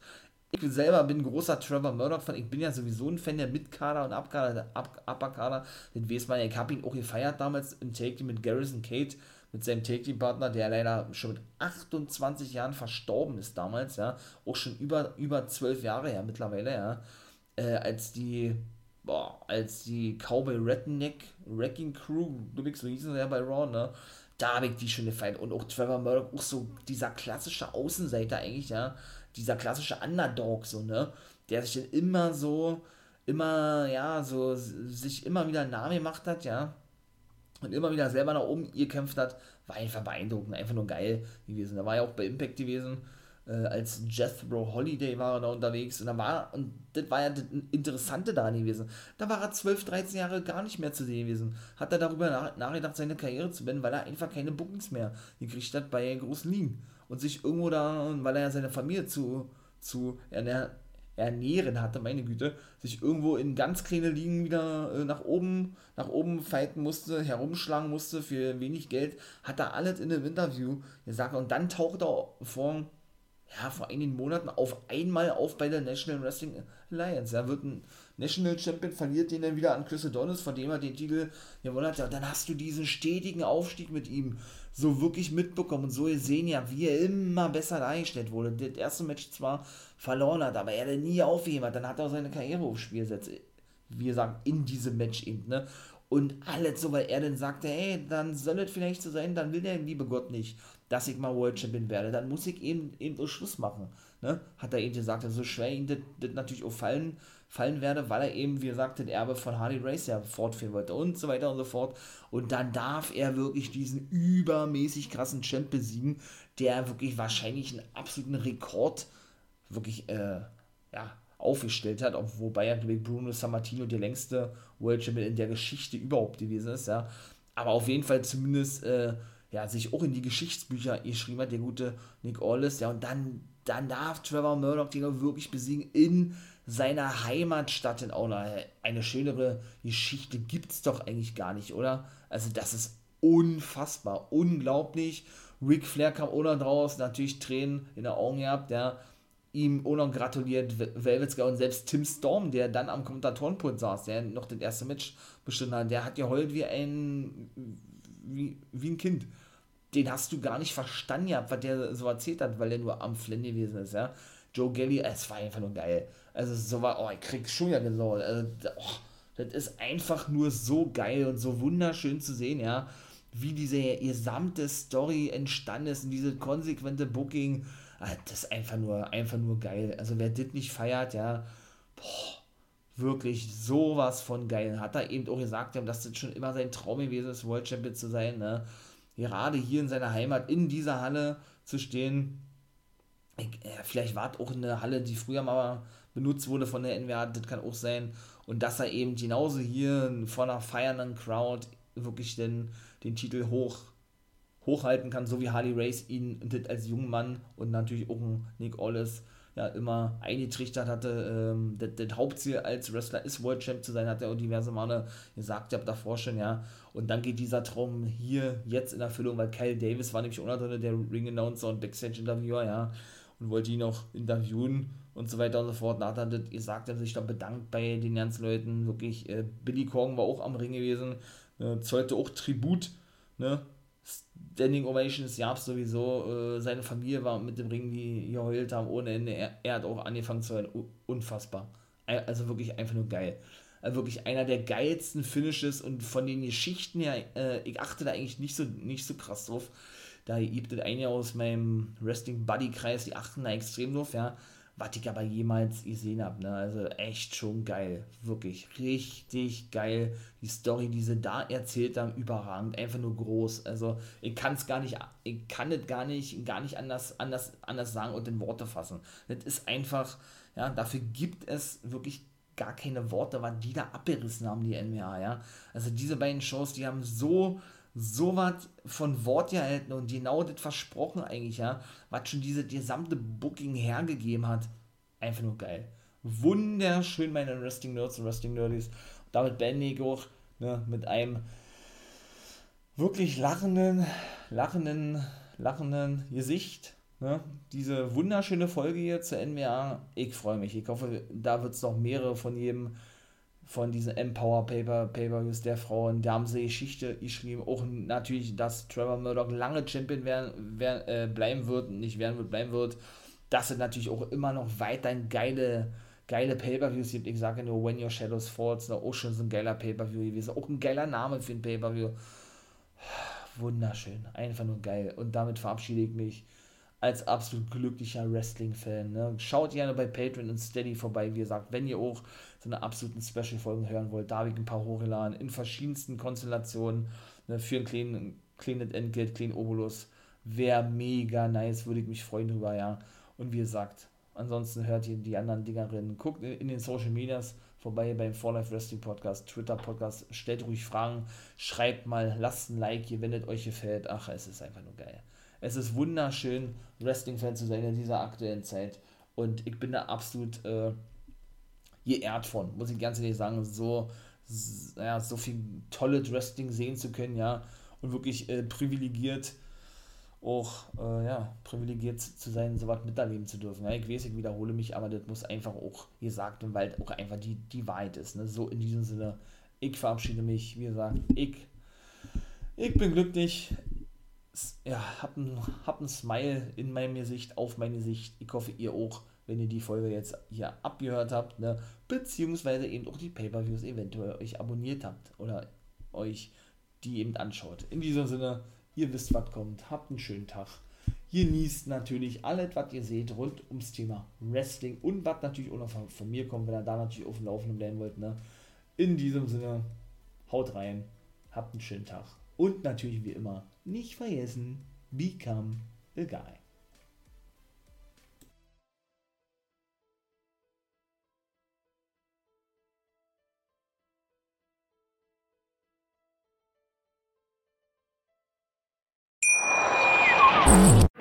Ich selber bin großer Trevor Murdoch-Fan. Ich bin ja sowieso ein Fan der Mid-Kader und Upkader, Upper-Kader. Den weiß man, ich habe ihn auch gefeiert damals im Take mit Garrison Kate, mit seinem Take-Partner, der leider schon mit 28 Jahren verstorben ist damals, ja. Auch schon über, über 12 Jahre her mittlerweile, ja. Äh, als die, boah, als die Cowboy Redneck Wrecking Crew, du bist so hießen sie ja bei Raw, ne? Da habe ich die schon gefeiert. Und auch Trevor Murdoch, auch so dieser klassische Außenseiter eigentlich, ja dieser klassische Underdog, so, ne? Der sich dann immer so, immer, ja, so, sich immer wieder einen gemacht hat, ja. Und immer wieder selber nach oben gekämpft hat, war einfach beeindruckend, einfach nur geil gewesen. Da war ja auch bei Impact gewesen, äh, als Jethro Holiday war er da unterwegs und da war, und das war ja das Interessante daran gewesen, da war er 12, 13 Jahre gar nicht mehr zu sehen gewesen. Hat er darüber nach, nachgedacht, seine Karriere zu beenden, weil er einfach keine Bookings mehr gekriegt hat bei großen Ligen und sich irgendwo da, weil er ja seine Familie zu, zu ernähren hatte, meine Güte, sich irgendwo in ganz kleine Ligen wieder äh, nach oben, nach oben fighten musste, herumschlagen musste für wenig Geld, hat er alles in einem Interview gesagt und dann taucht er vor, ja, vor einigen Monaten auf einmal auf bei der National Wrestling Alliance. Er wird ein National Champion, verliert den dann wieder an Chris Adonis, von dem er den Titel gewonnen hat. Ja, dann hast du diesen stetigen Aufstieg mit ihm so wirklich mitbekommen und so gesehen, ja, wie er immer besser dargestellt wurde. Das erste Match zwar verloren hat, aber er hat nie aufgegeben hat. Dann hat er auch seine Karriere aufs Spiel gesetzt. Wie gesagt, in diesem Match eben, ne? Und alles so, weil er dann sagte, hey, dann soll es vielleicht so sein, dann will der liebe Gott nicht, dass ich mal World Champion werde. Dann muss ich eben, eben so Schluss machen. Ne? Hat er eben gesagt, so also schwer ihm das natürlich auch fallen fallen werde, weil er eben, wie gesagt, den Erbe von Harley Race ja fortführen wollte und so weiter und so fort. Und dann darf er wirklich diesen übermäßig krassen Champ besiegen, der wirklich wahrscheinlich einen absoluten Rekord wirklich, äh, ja, aufgestellt hat, wobei ja Bruno Sammartino der längste World Champion in der Geschichte überhaupt gewesen ist, ja. Aber auf jeden Fall zumindest, äh, ja, sich auch in die Geschichtsbücher geschrieben hat, der gute Nick Aldis, ja, und dann, dann darf Trevor Murdoch den wirklich besiegen in seiner Heimatstadt in Aula. Eine schönere Geschichte gibt es doch eigentlich gar nicht, oder? Also das ist unfassbar, unglaublich. Ric Flair kam auch noch draus, natürlich Tränen in den Augen gehabt, der ihm auch noch gratuliert, Velvet Sky und selbst Tim Storm, der dann am Kommentatorenpult saß, der noch das erste Match bestimmt hat, der hat geheult wie ein, wie, wie ein Kind. Den hast du gar nicht verstanden gehabt, was der so erzählt hat, weil er nur am Flenn gewesen ist, ja. Joe Gelly, es war einfach nur geil. Also so war, oh, ich krieg schon ja Gänsehaut. Also, oh, das ist einfach nur so geil und so wunderschön zu sehen, ja, wie diese gesamte Story entstanden ist und diese konsequente Booking. Ah, das ist einfach nur, einfach nur geil. Also wer das nicht feiert, ja, boah, wirklich sowas von geil. Hat er eben auch gesagt, dass das schon immer sein Traum gewesen ist, World Champion zu sein, ne? Gerade hier in seiner Heimat, in dieser Halle zu stehen. Ich, äh, vielleicht war es auch eine Halle, die früher mal benutzt wurde von der NWA, das kann auch sein. Und dass er eben genauso hier vor einer feiernden Crowd wirklich den, den Titel hoch, hochhalten kann, so wie Harley Race ihn das als junger Mann und natürlich auch Nick Ollis ja immer eingetrichtert hatte. Ähm, das, das, Hauptziel als Wrestler ist World Champ zu sein, hat er auch diverse Male gesagt, ich habe davor schon, ja. Und dann geht dieser Traum hier jetzt in Erfüllung, weil Kyle Davis war nämlich unter der Ring-Announcer und Backstage-Interviewer, ja, und wollte ihn auch interviewen und so weiter und so fort. Nach dann ihr sagt, er sich dann bedankt bei den ganzen Leuten, wirklich. Äh, Billy Corgan war auch am Ring gewesen, äh, zollte auch Tribut, ne, Standing Ovations gab es sowieso. Äh, seine Familie war mit dem Ring, die geheult haben ohne Ende. Er, er hat auch angefangen zu heulen. Unfassbar. Also wirklich einfach nur geil. Also wirklich einer der geilsten Finishes und von den Geschichten her, äh, ich achte da eigentlich nicht so, nicht so krass drauf. Da gibt es einige aus meinem Wrestling Buddy Kreis, die achten da extrem drauf, ja was ich aber jemals gesehen habe. Ne? Also echt schon geil. Wirklich richtig geil. Die Story, die sie da erzählt haben, überragend. Einfach nur groß. Also ich kann es gar nicht, ich kann es gar nicht, gar nicht anders, anders, anders sagen und in Worte fassen. Das ist einfach, ja, dafür gibt es wirklich gar keine Worte, was die da abgerissen haben, die NWA, ja. Also diese beiden Shows, die haben so so was von Wort gehalten und genau das versprochen eigentlich, ja, was schon diese gesamte Booking hergegeben hat. Einfach nur geil. Wunderschön, meine Wrestling Nerds und Wrestling Nerdies. Damit beende ich auch ne, mit einem wirklich lachenden, lachenden, lachenden Gesicht. Ne? Diese wunderschöne Folge hier zur NWA. Ich freue mich. Ich hoffe, da wird es noch mehrere von jedem von diesen Empower Paper, Pay-Per-Views der Frauen. Da haben sie Geschichte geschrieben. Auch natürlich, dass Trevor Murdoch lange Champion werden, werden, äh, bleiben wird, nicht werden wird, bleiben wird. Dass es natürlich auch immer noch weiterhin geile, geile Pay-Per-Views gibt. Ich sage nur When Your Shadows Falls, da auch schon so ein geiler Pay-Per-View gewesen. Auch ein geiler Name für ein Pay-Per-View. Wunderschön. Einfach nur geil. Und damit verabschiede ich mich als absolut glücklicher Wrestling-Fan. Ne? Schaut gerne bei Patreon und Steady vorbei, wie gesagt, wenn ihr auch so eine absoluten Special-Folgen hören wollt. Da habe ich ein paar hochgeladen in verschiedensten Konstellationen ne? für einen kleinen, kleinen Entgelt, kleinen Obolus. Wäre mega nice, würde ich mich freuen drüber, ja. Und wie gesagt, ansonsten hört ihr die anderen Dingerinnen. Guckt in den Social Medias vorbei beim For Life Wrestling Podcast, Twitter Podcast. Stellt ruhig Fragen, schreibt mal, lasst ein Like hier, wenn es euch gefällt. Ach, es ist einfach nur geil. Es ist wunderschön, Wrestling-Fan zu sein in dieser aktuellen Zeit. Und ich bin da absolut äh, geehrt von, muss ich ganz ehrlich sagen, so, ja, so viel tolles Wrestling sehen zu können, ja. Und wirklich äh, privilegiert, auch, äh, ja, privilegiert zu sein, sowas miterleben zu dürfen. Ja, ich weiß, ich wiederhole mich, aber das muss einfach auch gesagt werden, weil auch einfach die, die Wahrheit ist. Ne? So in diesem Sinne, ich verabschiede mich, wie gesagt, ich, ich bin glücklich, ja, hab ein, hab ein Smile in meinem Gesicht, auf mein Gesicht. Ich hoffe, ihr auch, wenn ihr die Folge jetzt hier abgehört habt, ne? beziehungsweise eben auch die Pay-Per-Views eventuell euch abonniert habt oder euch die eben anschaut. In diesem Sinne, ihr wisst, was kommt. Habt einen schönen Tag. Genießt natürlich alles, was ihr seht, rund ums Thema Wrestling und was natürlich auch noch von, von mir kommt, wenn ihr da natürlich auf dem Laufenden bleiben wollt. Ne? In diesem Sinne, haut rein, habt einen schönen Tag. Und natürlich wie immer, nicht vergessen, become a guy.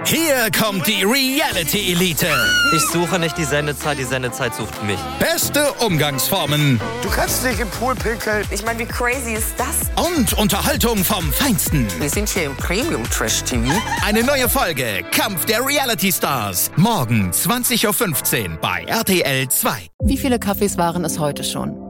Hier kommt die Reality Elite. Ich suche nicht die Sendezeit, die Sendezeit sucht mich. Beste Umgangsformen. Du kannst nicht im Pool pinkeln. Ich meine, wie crazy ist das? Und Unterhaltung vom Feinsten. Wir sind hier im Premium Trash TV. Eine neue Folge Kampf der Reality Stars. Morgen 20.15 Uhr bei RTL 2. Wie viele Kaffees waren es heute schon?